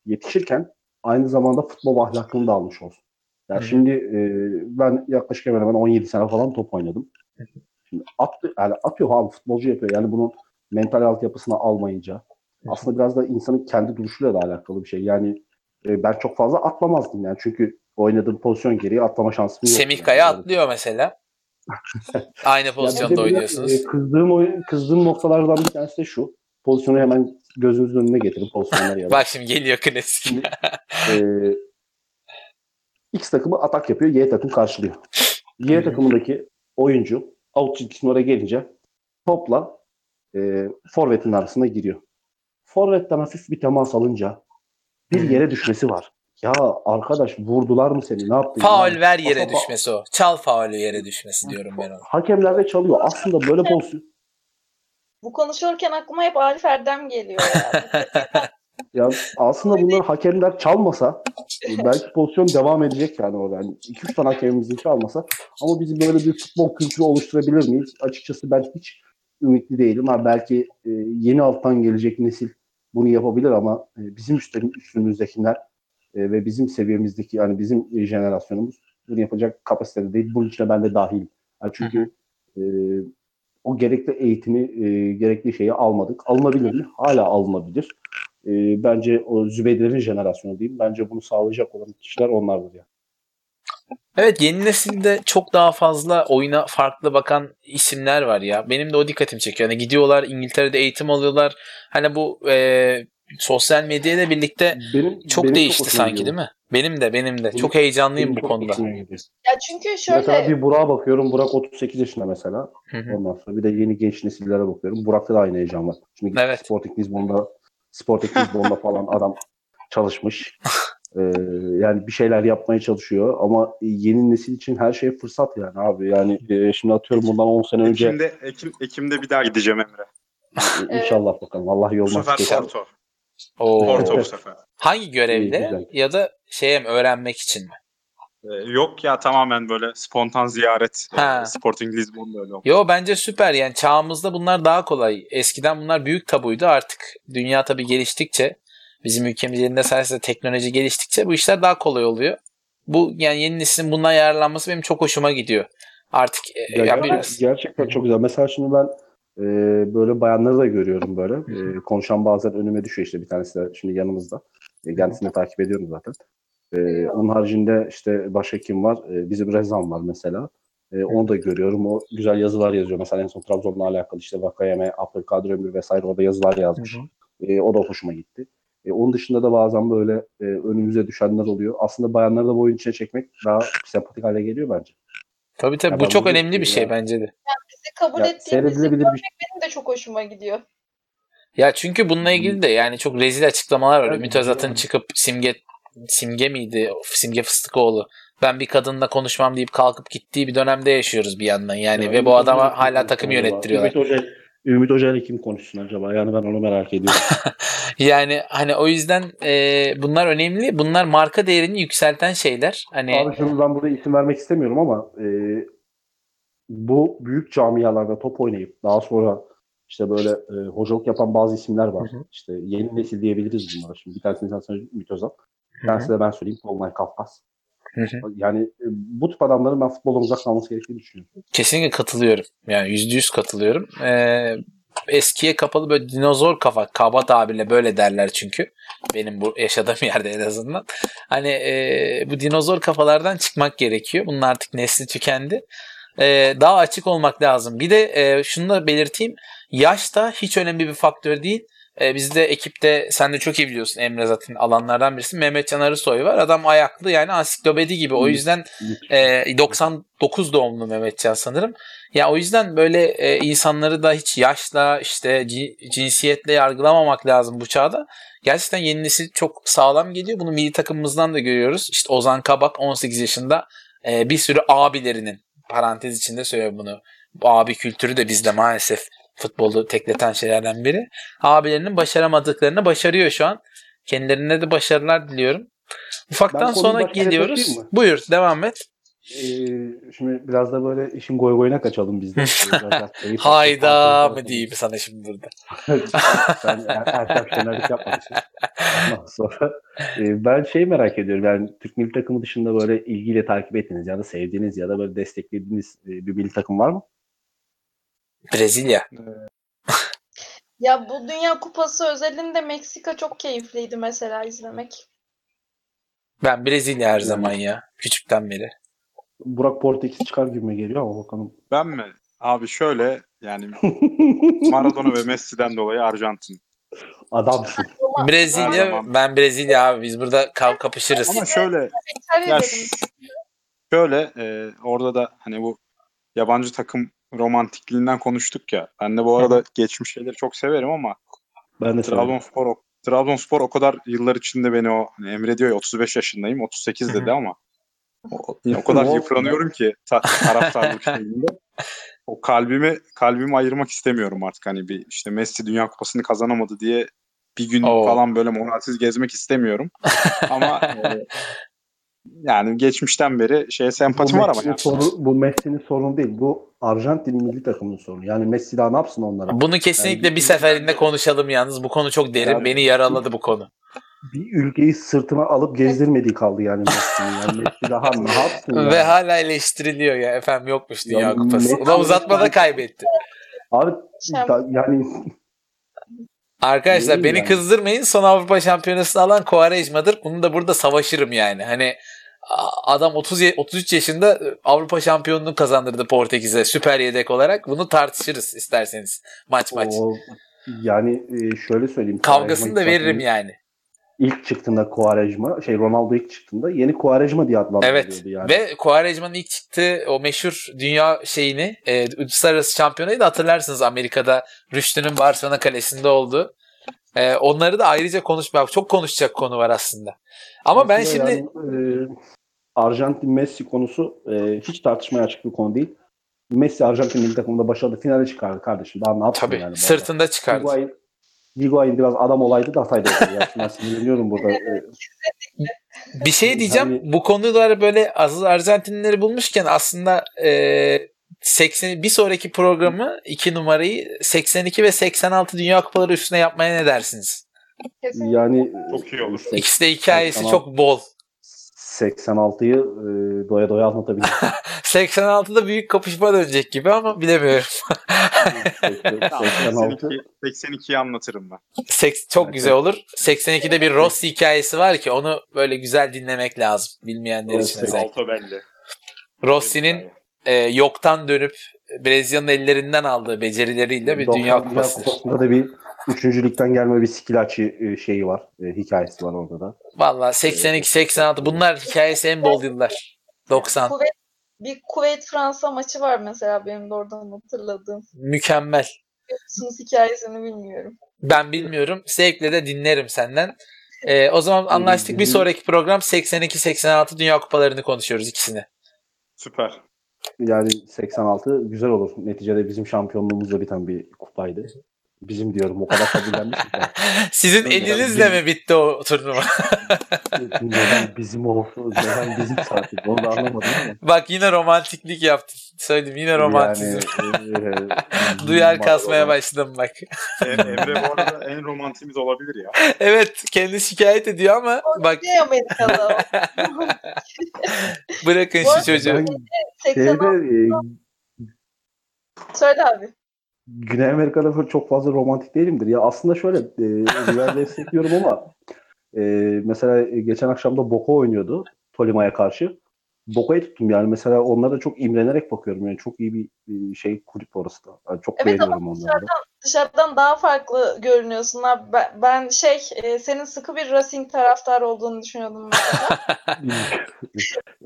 Yetişirken aynı zamanda futbol ahlakını da almış olsun. Yani Hı şimdi e, ben yaklaşık hemen hemen 17 sene falan top oynadım. Şimdi attı, yani atıyor abi futbolcu yapıyor. Yani bunun mental altyapısına almayınca aslında biraz da insanın kendi duruşuyla da alakalı bir şey. Yani e, ben çok fazla atlamazdım yani çünkü oynadığım pozisyon gereği atlama şansım yok. Semih yani. Kaya atlıyor mesela. Aynı pozisyonda oynuyorsunuz. e, kızdığım, oyun, kızdığım noktalardan bir tanesi de şu. Pozisyonu hemen gözünüzün önüne getirin pozisyonları ya. Bak şimdi geliyor klasik. e, X takımı atak yapıyor, Y takım karşılıyor. Y takımındaki oyuncu out çizgisine oraya gelince topla e, forvetin arasına giriyor. Forvetten hafif bir temas alınca bir yere düşmesi var. Ya arkadaş vurdular mı seni? Ne yaptın? Faul Yani ver yere pasa- düşmesi o. Çal faulü yere düşmesi diyorum ben ona. Hakemler de çalıyor. Aslında böyle pozisyon Bu konuşurken aklıma hep Arif Erdem geliyor ya. Ya aslında bunları hakemler çalmasa e, belki pozisyon devam edecek yani orada. Yani 2-3 tane hakemimizin çalmasa ama bizim böyle bir futbol kültürü oluşturabilir miyiz? Açıkçası ben hiç ümitli değilim. Ha belki e, yeni alttan gelecek nesil bunu yapabilir ama e, bizim üstün, üstümüzdekiler e, ve bizim seviyemizdeki yani bizim jenerasyonumuz bunu yapacak kapasitede değil. Bunun içine ben de dahil. Yani çünkü e, o gerekli eğitimi, e, gerekli şeyi almadık. Alınabilir mi? Hala alınabilir. E, bence o Zübeyde'lerin jenerasyonu diyeyim. Bence bunu sağlayacak olan kişiler onlardır ya. Evet yeni nesilde çok daha fazla oyuna farklı bakan isimler var ya. Benim de o dikkatimi çekiyor. Hani gidiyorlar İngiltere'de eğitim alıyorlar. Hani bu e, sosyal medyayla birlikte Benim çok benim değişti hoşuma sanki değil mi? Benim de benim de. Benim- çok heyecanlıyım Benim bu çok konuda. ya çünkü şöyle Mesela bir Burak'a bakıyorum. Burak 38 yaşında mesela. Hı hı. Ondan sonra bir de yeni genç nesillere bakıyorum. Burak'ta da aynı heyecan var. Şimdi Evet. Sporting Lisbon'da Sporting Lisbon'da falan adam çalışmış. Ee, yani bir şeyler yapmaya çalışıyor ama yeni nesil için her şey fırsat yani abi. Yani e, şimdi atıyorum bundan 10 sene önce Ekim'de, Ekim, Ekim'de bir daha gideceğim Emre. inşallah bakalım. Allah yolunu açık etsin. Porto. Oo. Porto bu sefer. Hangi İyi, görevde güzel. ya da şeye mi öğrenmek için mi? Ee, yok ya tamamen böyle spontan ziyaret. Ha. Ee, Sporting Lisbon'da öyle oldu. Yo bence süper yani çağımızda bunlar daha kolay. Eskiden bunlar büyük tabuydu artık dünya tabii geliştikçe bizim ülkemizde sayesinde teknoloji geliştikçe bu işler daha kolay oluyor. Bu yani yeni neslin bundan yararlanması benim çok hoşuma gidiyor. Artık e, Ya ya biraz gerçekten çok güzel. Mesela şimdi ben e, böyle bayanları da görüyorum böyle. E, konuşan bazen önüme düşüyor işte bir tanesi de şimdi yanımızda. E, kendisini de takip ediyorum zaten. E, onun haricinde işte başka kim var? E, bizim Rezan var mesela. E, onu da görüyorum. O güzel yazılar yazıyor. Mesela en son Trabzon'la alakalı işte Vakayeme, Abdülkadir Ömür vesaire orada yazılar yazmış. E, o da hoşuma gitti. E, onun dışında da bazen böyle e, önümüze düşenler oluyor. Aslında bayanları da bu oyun içine çekmek daha sempatik hale geliyor bence. tabii tabii Ya bu çok önemli bir şey ya- bence de. Kabul Ya, ettiğimizi seyredilebilir bir şey. benim de çok hoşuma gidiyor. Ya çünkü bununla ilgili de yani çok rezil açıklamalar var. Ümit Özat'ın çıkıp simge simge miydi? Simge Fıstıkoğlu. Ben bir kadınla konuşmam deyip kalkıp gittiği bir dönemde yaşıyoruz bir yandan yani Ya ve bu adama hala takım yönettiriyorlar. Ümit Hoca, Ümit Hoca ile kim konuşsun acaba? Yani ben onu merak ediyorum. Yani hani o yüzden e, bunlar önemli. Bunlar marka değerini yükselten şeyler. Hani Abi şimdi ben burada isim vermek istemiyorum ama e, bu büyük camialarda top oynayıp daha sonra işte böyle e, hocalık yapan bazı isimler var. Hı hı. İşte yeni nesil diyebiliriz bunlara. Şimdi bir tanesini sen söyle Ümit Özal. Bir tanesi de ben söyleyeyim Tolunay Kafkas. Hı hı. Yani e, bu tip adamların ben futboldan uzak kalması gerektiğini düşünüyorum. kesinlikle katılıyorum. Yani yüzde yüz katılıyorum. E, eskiye kapalı böyle dinozor kafa kaba tabirle böyle derler çünkü. Benim bu yaşadığım yerde en azından. Hani e, bu dinozor kafalardan çıkmak gerekiyor. Bunun artık nesli tükendi. E, daha açık olmak lazım. Bir de e, şunu da belirteyim. Yaş da hiç önemli bir faktör değil. E, bizde ekipte sen de çok iyi biliyorsun Emre zaten alanlardan birisi. Mehmet Can Arısoy var. Adam ayaklı yani ansiklopedi gibi. O yüzden e, 99 doğumlu Mehmet Can sanırım. Ya o yüzden böyle e, insanları da hiç yaşla işte ci- cinsiyetle yargılamamak lazım bu çağda. Gerçekten yeni nesil çok sağlam geliyor. Bunu milli takımımızdan da görüyoruz. İşte Ozan Kabak 18 yaşında e, bir sürü abilerinin parantez içinde söylüyor bunu. Bu abi kültürü de bizde maalesef futbolu tekleten şeylerden biri. Abilerinin başaramadıklarını başarıyor şu an. Kendilerine de başarılar diliyorum. Ufaktan sonra geliyoruz. Buyur devam et. Ee, şimdi biraz da böyle işin goy goyuna kaçalım biz de. Keyif- Hayda mı diyeyim sana şimdi burada. ben er, erkek şenerlik yapmamışım. Ondan sonra e, ben şey merak ediyorum. Yani Türk milli takımı dışında böyle ilgiyle takip ettiğiniz ya da sevdiğiniz ya da böyle desteklediğiniz e, bir milli takım var mı? Brezilya. Ya bu Dünya Kupası özelinde Meksika çok keyifliydi mesela izlemek. Ben Brezilya her zaman ya. Küçükten beri. Burak Portekiz çıkar gibi geliyor ama bakalım. Ben mi? Abi şöyle yani Maradona ve Messi'den dolayı Arjantin. Adamsın. Brezilya, ben Brezilya abi. Biz burada kav kapışırız. Ama şöyle Ya şöyle e, orada da hani bu yabancı takım romantikliğinden konuştuk ya. Ben de bu arada geçmiş şeyleri çok severim ama Ben de. Trabzonspor o, Trabzonspor o kadar yıllar içinde beni o hani Emre diyor ya 35 yaşındayım 38 dedi ama o, o kadar yıpranıyorum ki ta, taraftarlık şeyinde. O kalbimi kalbimi ayırmak istemiyorum artık hani bir işte Messi Dünya Kupası'nı kazanamadı diye bir gün Oo. falan böyle moralsiz gezmek istemiyorum. ama e, yani geçmişten beri şeye sempatim bu var ama yani. sorunu, bu Messi'nin sorunu değil. Bu Arjantin milli takımının sorunu. Yani Messi daha ne yapsın onlara? Bunu kesinlikle Yani- bir seferinde konuşalım yalnız. Bu konu çok derin. Yani- Beni yaraladı bu konu. Bir ülkeyi sırtına alıp gezdirmediği kaldı yani Messi'nin. Yani Messi daha ne yapsın yani? Ve hala eleştiriliyor ya. Efendim yokmuş Dünya Ya Kupası. Messi- Ulan uzatmada kaybetti. Abi da- yani Arkadaşlar Değil beni yani. kızdırmayın. Son Avrupa Şampiyonası'nı alan Quaresma'dır. Bunu da burada savaşırım yani. Hani adam 30 ye- 33 yaşında Avrupa şampiyonluğu kazandırdı Portekiz'e süper yedek olarak. Bunu tartışırız isterseniz maç maç. o yani e, şöyle söyleyeyim. Kavgasını da veririm yani. İlk çıktığında Quaresma, şey Ronaldo ilk çıktığında yeni Quaresma diye adlandırılıyordu Evet. yani. Ve Quaresma'nın ilk çıktığı o meşhur dünya şeyini, e, uluslararası şampiyonayı da hatırlarsınız Amerika'da Rüştü'nün Barcelona kalesinde olduğu. E, onları da ayrıca konuşmak, çok konuşacak konu var aslında. Ama ben Aslında şimdi yani, e, Arjantin Messi konusu e, hiç tartışmaya açık bir konu değil. Messi Arjantin milli takımında başarılı finale çıkardı kardeşim. Daha ne yapsın tabii yani? sırtında çıkardı. Higuain, Higuain biraz adam olaydı da hataydı. ya. Ben sinirleniyorum burada. Bir şey diyeceğim. Yani- Bu konuları böyle Aziz Arjantinlileri bulmuşken aslında e, 80 bir sonraki programı iki numarayı 82 ve 86 Dünya Kupaları üstüne yapmaya ne dersiniz? Kesinlikle. yani Çok iyi olur. İkisi de hikayesi 86. çok bol. 86'yı e, doya doya anlatabilirim. 86'da büyük kapışma dönecek gibi ama bilemiyorum. Tamam, 86 82, 82'yi anlatırım ben. Seks- çok güzel olur. 82'de bir Rossi hikayesi var ki onu böyle güzel dinlemek lazım bilmeyenler için özellikle. Alto belli. Rossi'nin e, yoktan dönüp Brezilya'nın ellerinden aldığı becerileriyle bir 90 dünya kupasıdır. Kupası'nda da bir üçüncülükten gelme bir skillaçı e, şeyi var. e, hikayesi var orada da. Valla 82-86 bunlar hikayesi en bol yıllar. 90. Kuveyt, bir Kuveyt-Fransa maçı var mesela benim de oradan hatırladığım. Mükemmel. Biliyorsunuz hikayesini bilmiyorum. Ben bilmiyorum. Zevkle de dinlerim senden. E, o zaman anlaştık. Bir sonraki program 82-86 Dünya Kupalarını konuşuyoruz ikisini. Süper. Yani 86 güzel olur. Neticede bizim şampiyonluğumuzla biten bir kupaydı. Bizim diyorum o kadar kabullenmiş. Sizin Öyle. elinizle mi bitti o turnuva? Neden bizim olsun, neden bizim saati onu da anlamadım ama. Bak yine romantiklik yaptın. Söyledim yine romantizm. Yani, e, Duyar kasmaya başladım bak. Em- Emre bu arada en romantimiz olabilir ya. evet kendi şikayet ediyor ama bak Ne Amerikalı? bırakın Bu şu çocuğu. Ben 86 şeyde e, söyle abi. Güney Amerika'da çok fazla romantik değilimdir. Ya aslında şöyle e, River destekliyorum ama e, mesela geçen akşam da Boca oynuyordu Tolima'ya karşı. Boca'yı tuttum yani mesela onlara da çok imrenerek bakıyorum yani çok iyi bir, bir şey kulüp orası da. Yani çok Evet beğeniyorum ama onları da. dışarıdan, dışarıdan daha farklı görünüyorsun abi. Ben, ben şey e, senin sıkı bir Racing taraftarı olduğunu düşünüyordum mesela.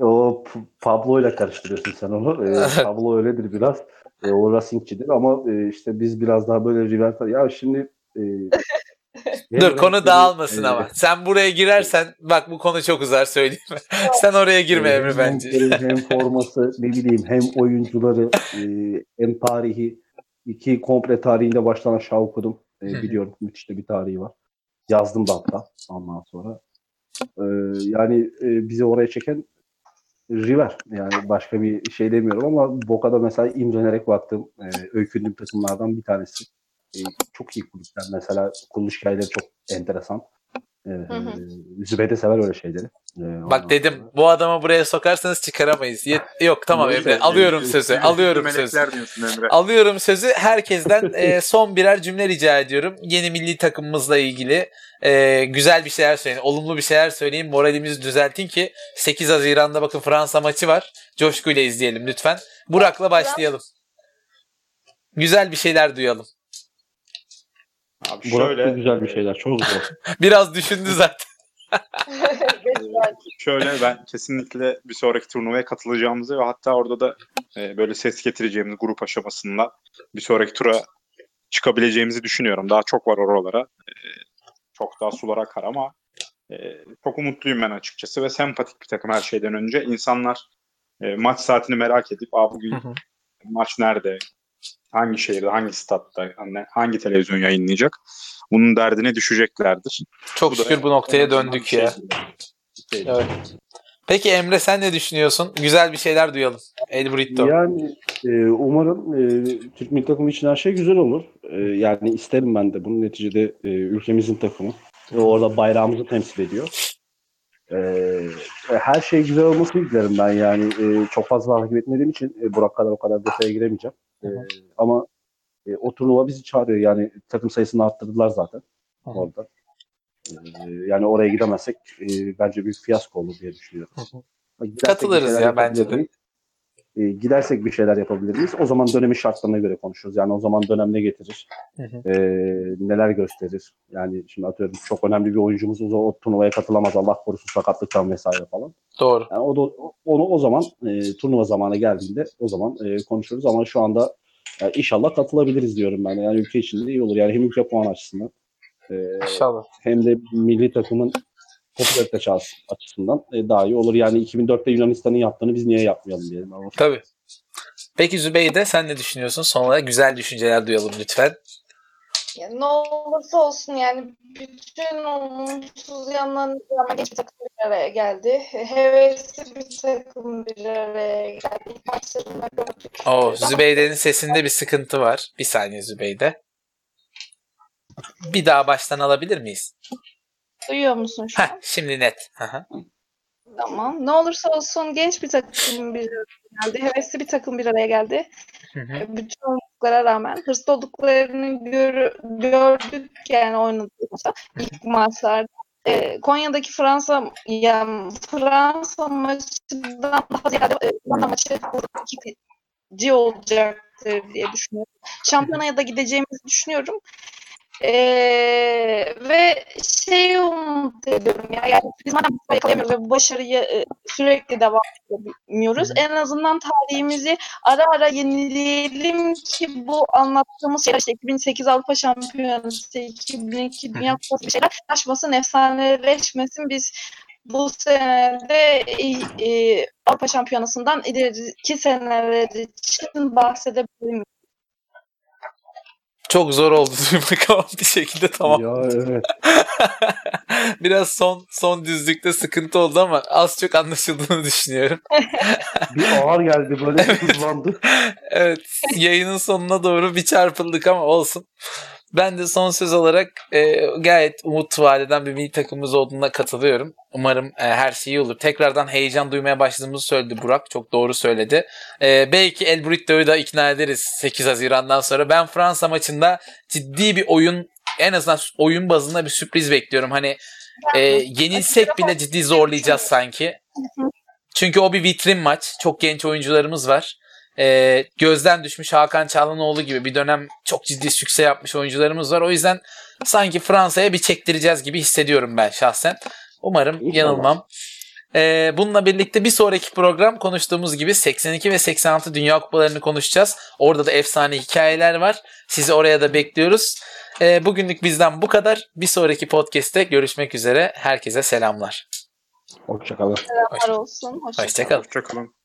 o Pablo ile karıştırıyorsun sen onu. Ee, Pablo öyledir biraz. Ee, o Racing'cidir ama e, işte biz biraz daha böyle River ya şimdi e, Dur konu dağılmasın e, ama. Sen buraya girersen bak bu konu çok uzar söyleyeyim. Sen oraya girme Hem Emre bence. Hem forması ne bileyim hem oyuncuları e, hem tarihi iki komple tarihinde baştan aşağı okudum. E, biliyorum müthiş de bir tarihi var. Yazdım da hatta ondan sonra. E, yani e, bizi oraya çeken River. Yani başka bir şey demiyorum ama Boca'da mesela imrenerek baktığım, e, öykündüğüm takımlardan bir tanesi. E, çok iyi kulüpler. Mesela kuruluş hikayeleri çok enteresan. E, hı. Zübeyde sever öyle şeyleri. E, ondan Bak dedim sonra- bu adamı buraya sokarsanız çıkaramayız. Yet- Yok tamam Neyse, Emre alıyorum sözü. Alıyorum sözü. Melekler diyorsun Emre. Alıyorum sözü. Herkesten e, son birer cümle rica ediyorum. Yeni milli takımımızla ilgili e, güzel bir şeyler söyleyin. Olumlu bir şeyler söyleyin. Moralimizi düzeltin ki 8 Haziran'da bakın Fransa maçı var. Coşkuyla izleyelim lütfen. Burak'la başlayalım. Güzel bir şeyler duyalım. Abi Burak şöyle, da güzel bir şeyler. Çok güzel. Biraz düşündü zaten. Şöyle ben kesinlikle bir sonraki turnuvaya katılacağımızı ve hatta orada da e, böyle ses getireceğimiz grup aşamasında bir sonraki tura çıkabileceğimizi düşünüyorum. Daha çok var oralara. E, çok daha sular akar ama e, çok umutluyum ben açıkçası ve sempatik bir takım her şeyden önce. İnsanlar e, maç saatini merak edip Aa, bugün Hı hı. maç nerede, hangi şehirde, hangi statta, hangi televizyon yayınlayacak bunun derdine düşeceklerdir. Çok Bu da şükür bu noktaya döndük şey ya. Evet. Peki Emre sen ne düşünüyorsun? Güzel bir şeyler duyalım. El Burrito. Yani e, umarım e, Türk milli takımı için her şey güzel olur. E, yani isterim ben de. Bunun neticede e, ülkemizin takımı. Ve orada bayrağımızı temsil ediyor. E, her şey güzel olmasını dilerim ben yani. E, çok fazla takip etmediğim için e, Burak kadar o kadar detaya giremeyeceğim. E, ama e, o turnuva bizi çağırıyor. Yani takım sayısını arttırdılar zaten Hı orada. E, yani oraya gidemezsek e, bence bir fiyasko olur diye düşünüyorum. Hı hı. Gidersek Katılırız ya, bence miyiz? E, gidersek bir şeyler yapabilir miyiz? O zaman dönemin şartlarına göre konuşuruz. Yani o zaman dönem ne getirir? Hı hı. E, neler gösterir? Yani şimdi atıyorum çok önemli bir oyuncumuz o, o turnuvaya katılamaz Allah korusun sakatlıktan vesaire falan. Doğru. Yani o da, onu o zaman e, turnuva zamanı geldiğinde o zaman e, konuşuruz ama şu anda e, inşallah katılabiliriz diyorum ben. Yani ülke için de iyi olur. Yani hem ülke puan açısından e, İnşallah. hem de milli takımın popülarite çağrısı açısından e, daha iyi olur. Yani 2004'te Yunanistan'ın yaptığını biz niye yapmayalım diyelim. Ama Tabii. Peki Zübeyde sen ne düşünüyorsun? Son olarak güzel düşünceler duyalım lütfen. Ya ne olursa olsun yani bütün olumsuz yanlarına rağmen bir takım bir araya geldi. Hevesli bir takım bir araya geldi. Maçlarında gördük. Oo, Zübeyde'nin sesinde bir sıkıntı var. Bir saniye Zübeyde. Bir daha baştan alabilir miyiz? Duyuyor musun şu Heh, an? şimdi net. Aha. Tamam. Ne olursa olsun genç bir takım bir araya geldi. Hevesli bir takım bir araya geldi. Hı hı. E, Bütün olduklara rağmen hırslı olduklarını gör- gördük yani oynadıkça ilk maçlarda. E, Konya'daki Fransa yani Fransa maçından daha ziyade e, Fransa maçı ikinci olacaktır diye düşünüyorum. Şampiyonaya da gideceğimizi düşünüyorum. E, ve şey umut ediyorum ya yani biz madem yakalayamıyoruz ve bu başarıyı e, sürekli devam edemiyoruz. En azından tarihimizi ara ara yenileyelim ki bu anlattığımız şeyler işte 2008 Avrupa Şampiyonası, 2002 Dünya Kupası şeyler taşmasın, efsaneleşmesin. Biz bu senede e, e, Avrupa Şampiyonası'ndan ileriki seneler için bahsedebilirim. Çok zor oldu duymak ama bir şekilde tamam. Ya evet. Biraz son son düzlükte sıkıntı oldu ama az çok anlaşıldığını düşünüyorum. Bir ağır geldi böyle bir hızlandı. Evet yayının sonuna doğru bir çarpıldık ama olsun. Ben de son söz olarak e, gayet umut vadeden bir milli takımımız olduğuna katılıyorum. Umarım e, her şey iyi olur. Tekrardan heyecan duymaya başladığımızı söyledi Burak. Çok doğru söyledi. E, belki El Burrito'yu da ikna ederiz 8 Haziran'dan sonra. Ben Fransa maçında ciddi bir oyun en azından oyun bazında bir sürpriz bekliyorum. Hani e, yenilsek bile ciddi zorlayacağız sanki. Çünkü o bir vitrin maç. Çok genç oyuncularımız var. Ee, gözden düşmüş Hakan Çalhanoğlu gibi bir dönem çok ciddi sükse yapmış oyuncularımız var. O yüzden sanki Fransa'ya bir çektireceğiz gibi hissediyorum ben şahsen. Umarım İnşallah. yanılmam. Ee, bununla birlikte bir sonraki program konuştuğumuz gibi 82 ve 86 Dünya Kupalarını konuşacağız. Orada da efsane hikayeler var. Sizi oraya da bekliyoruz. Ee, bugünlük bizden bu kadar. Bir sonraki podcast'te görüşmek üzere. Herkese selamlar. Hoşçakalın. Selamlar olsun. Hoşça Hoşçakalın. Hoşçakalın.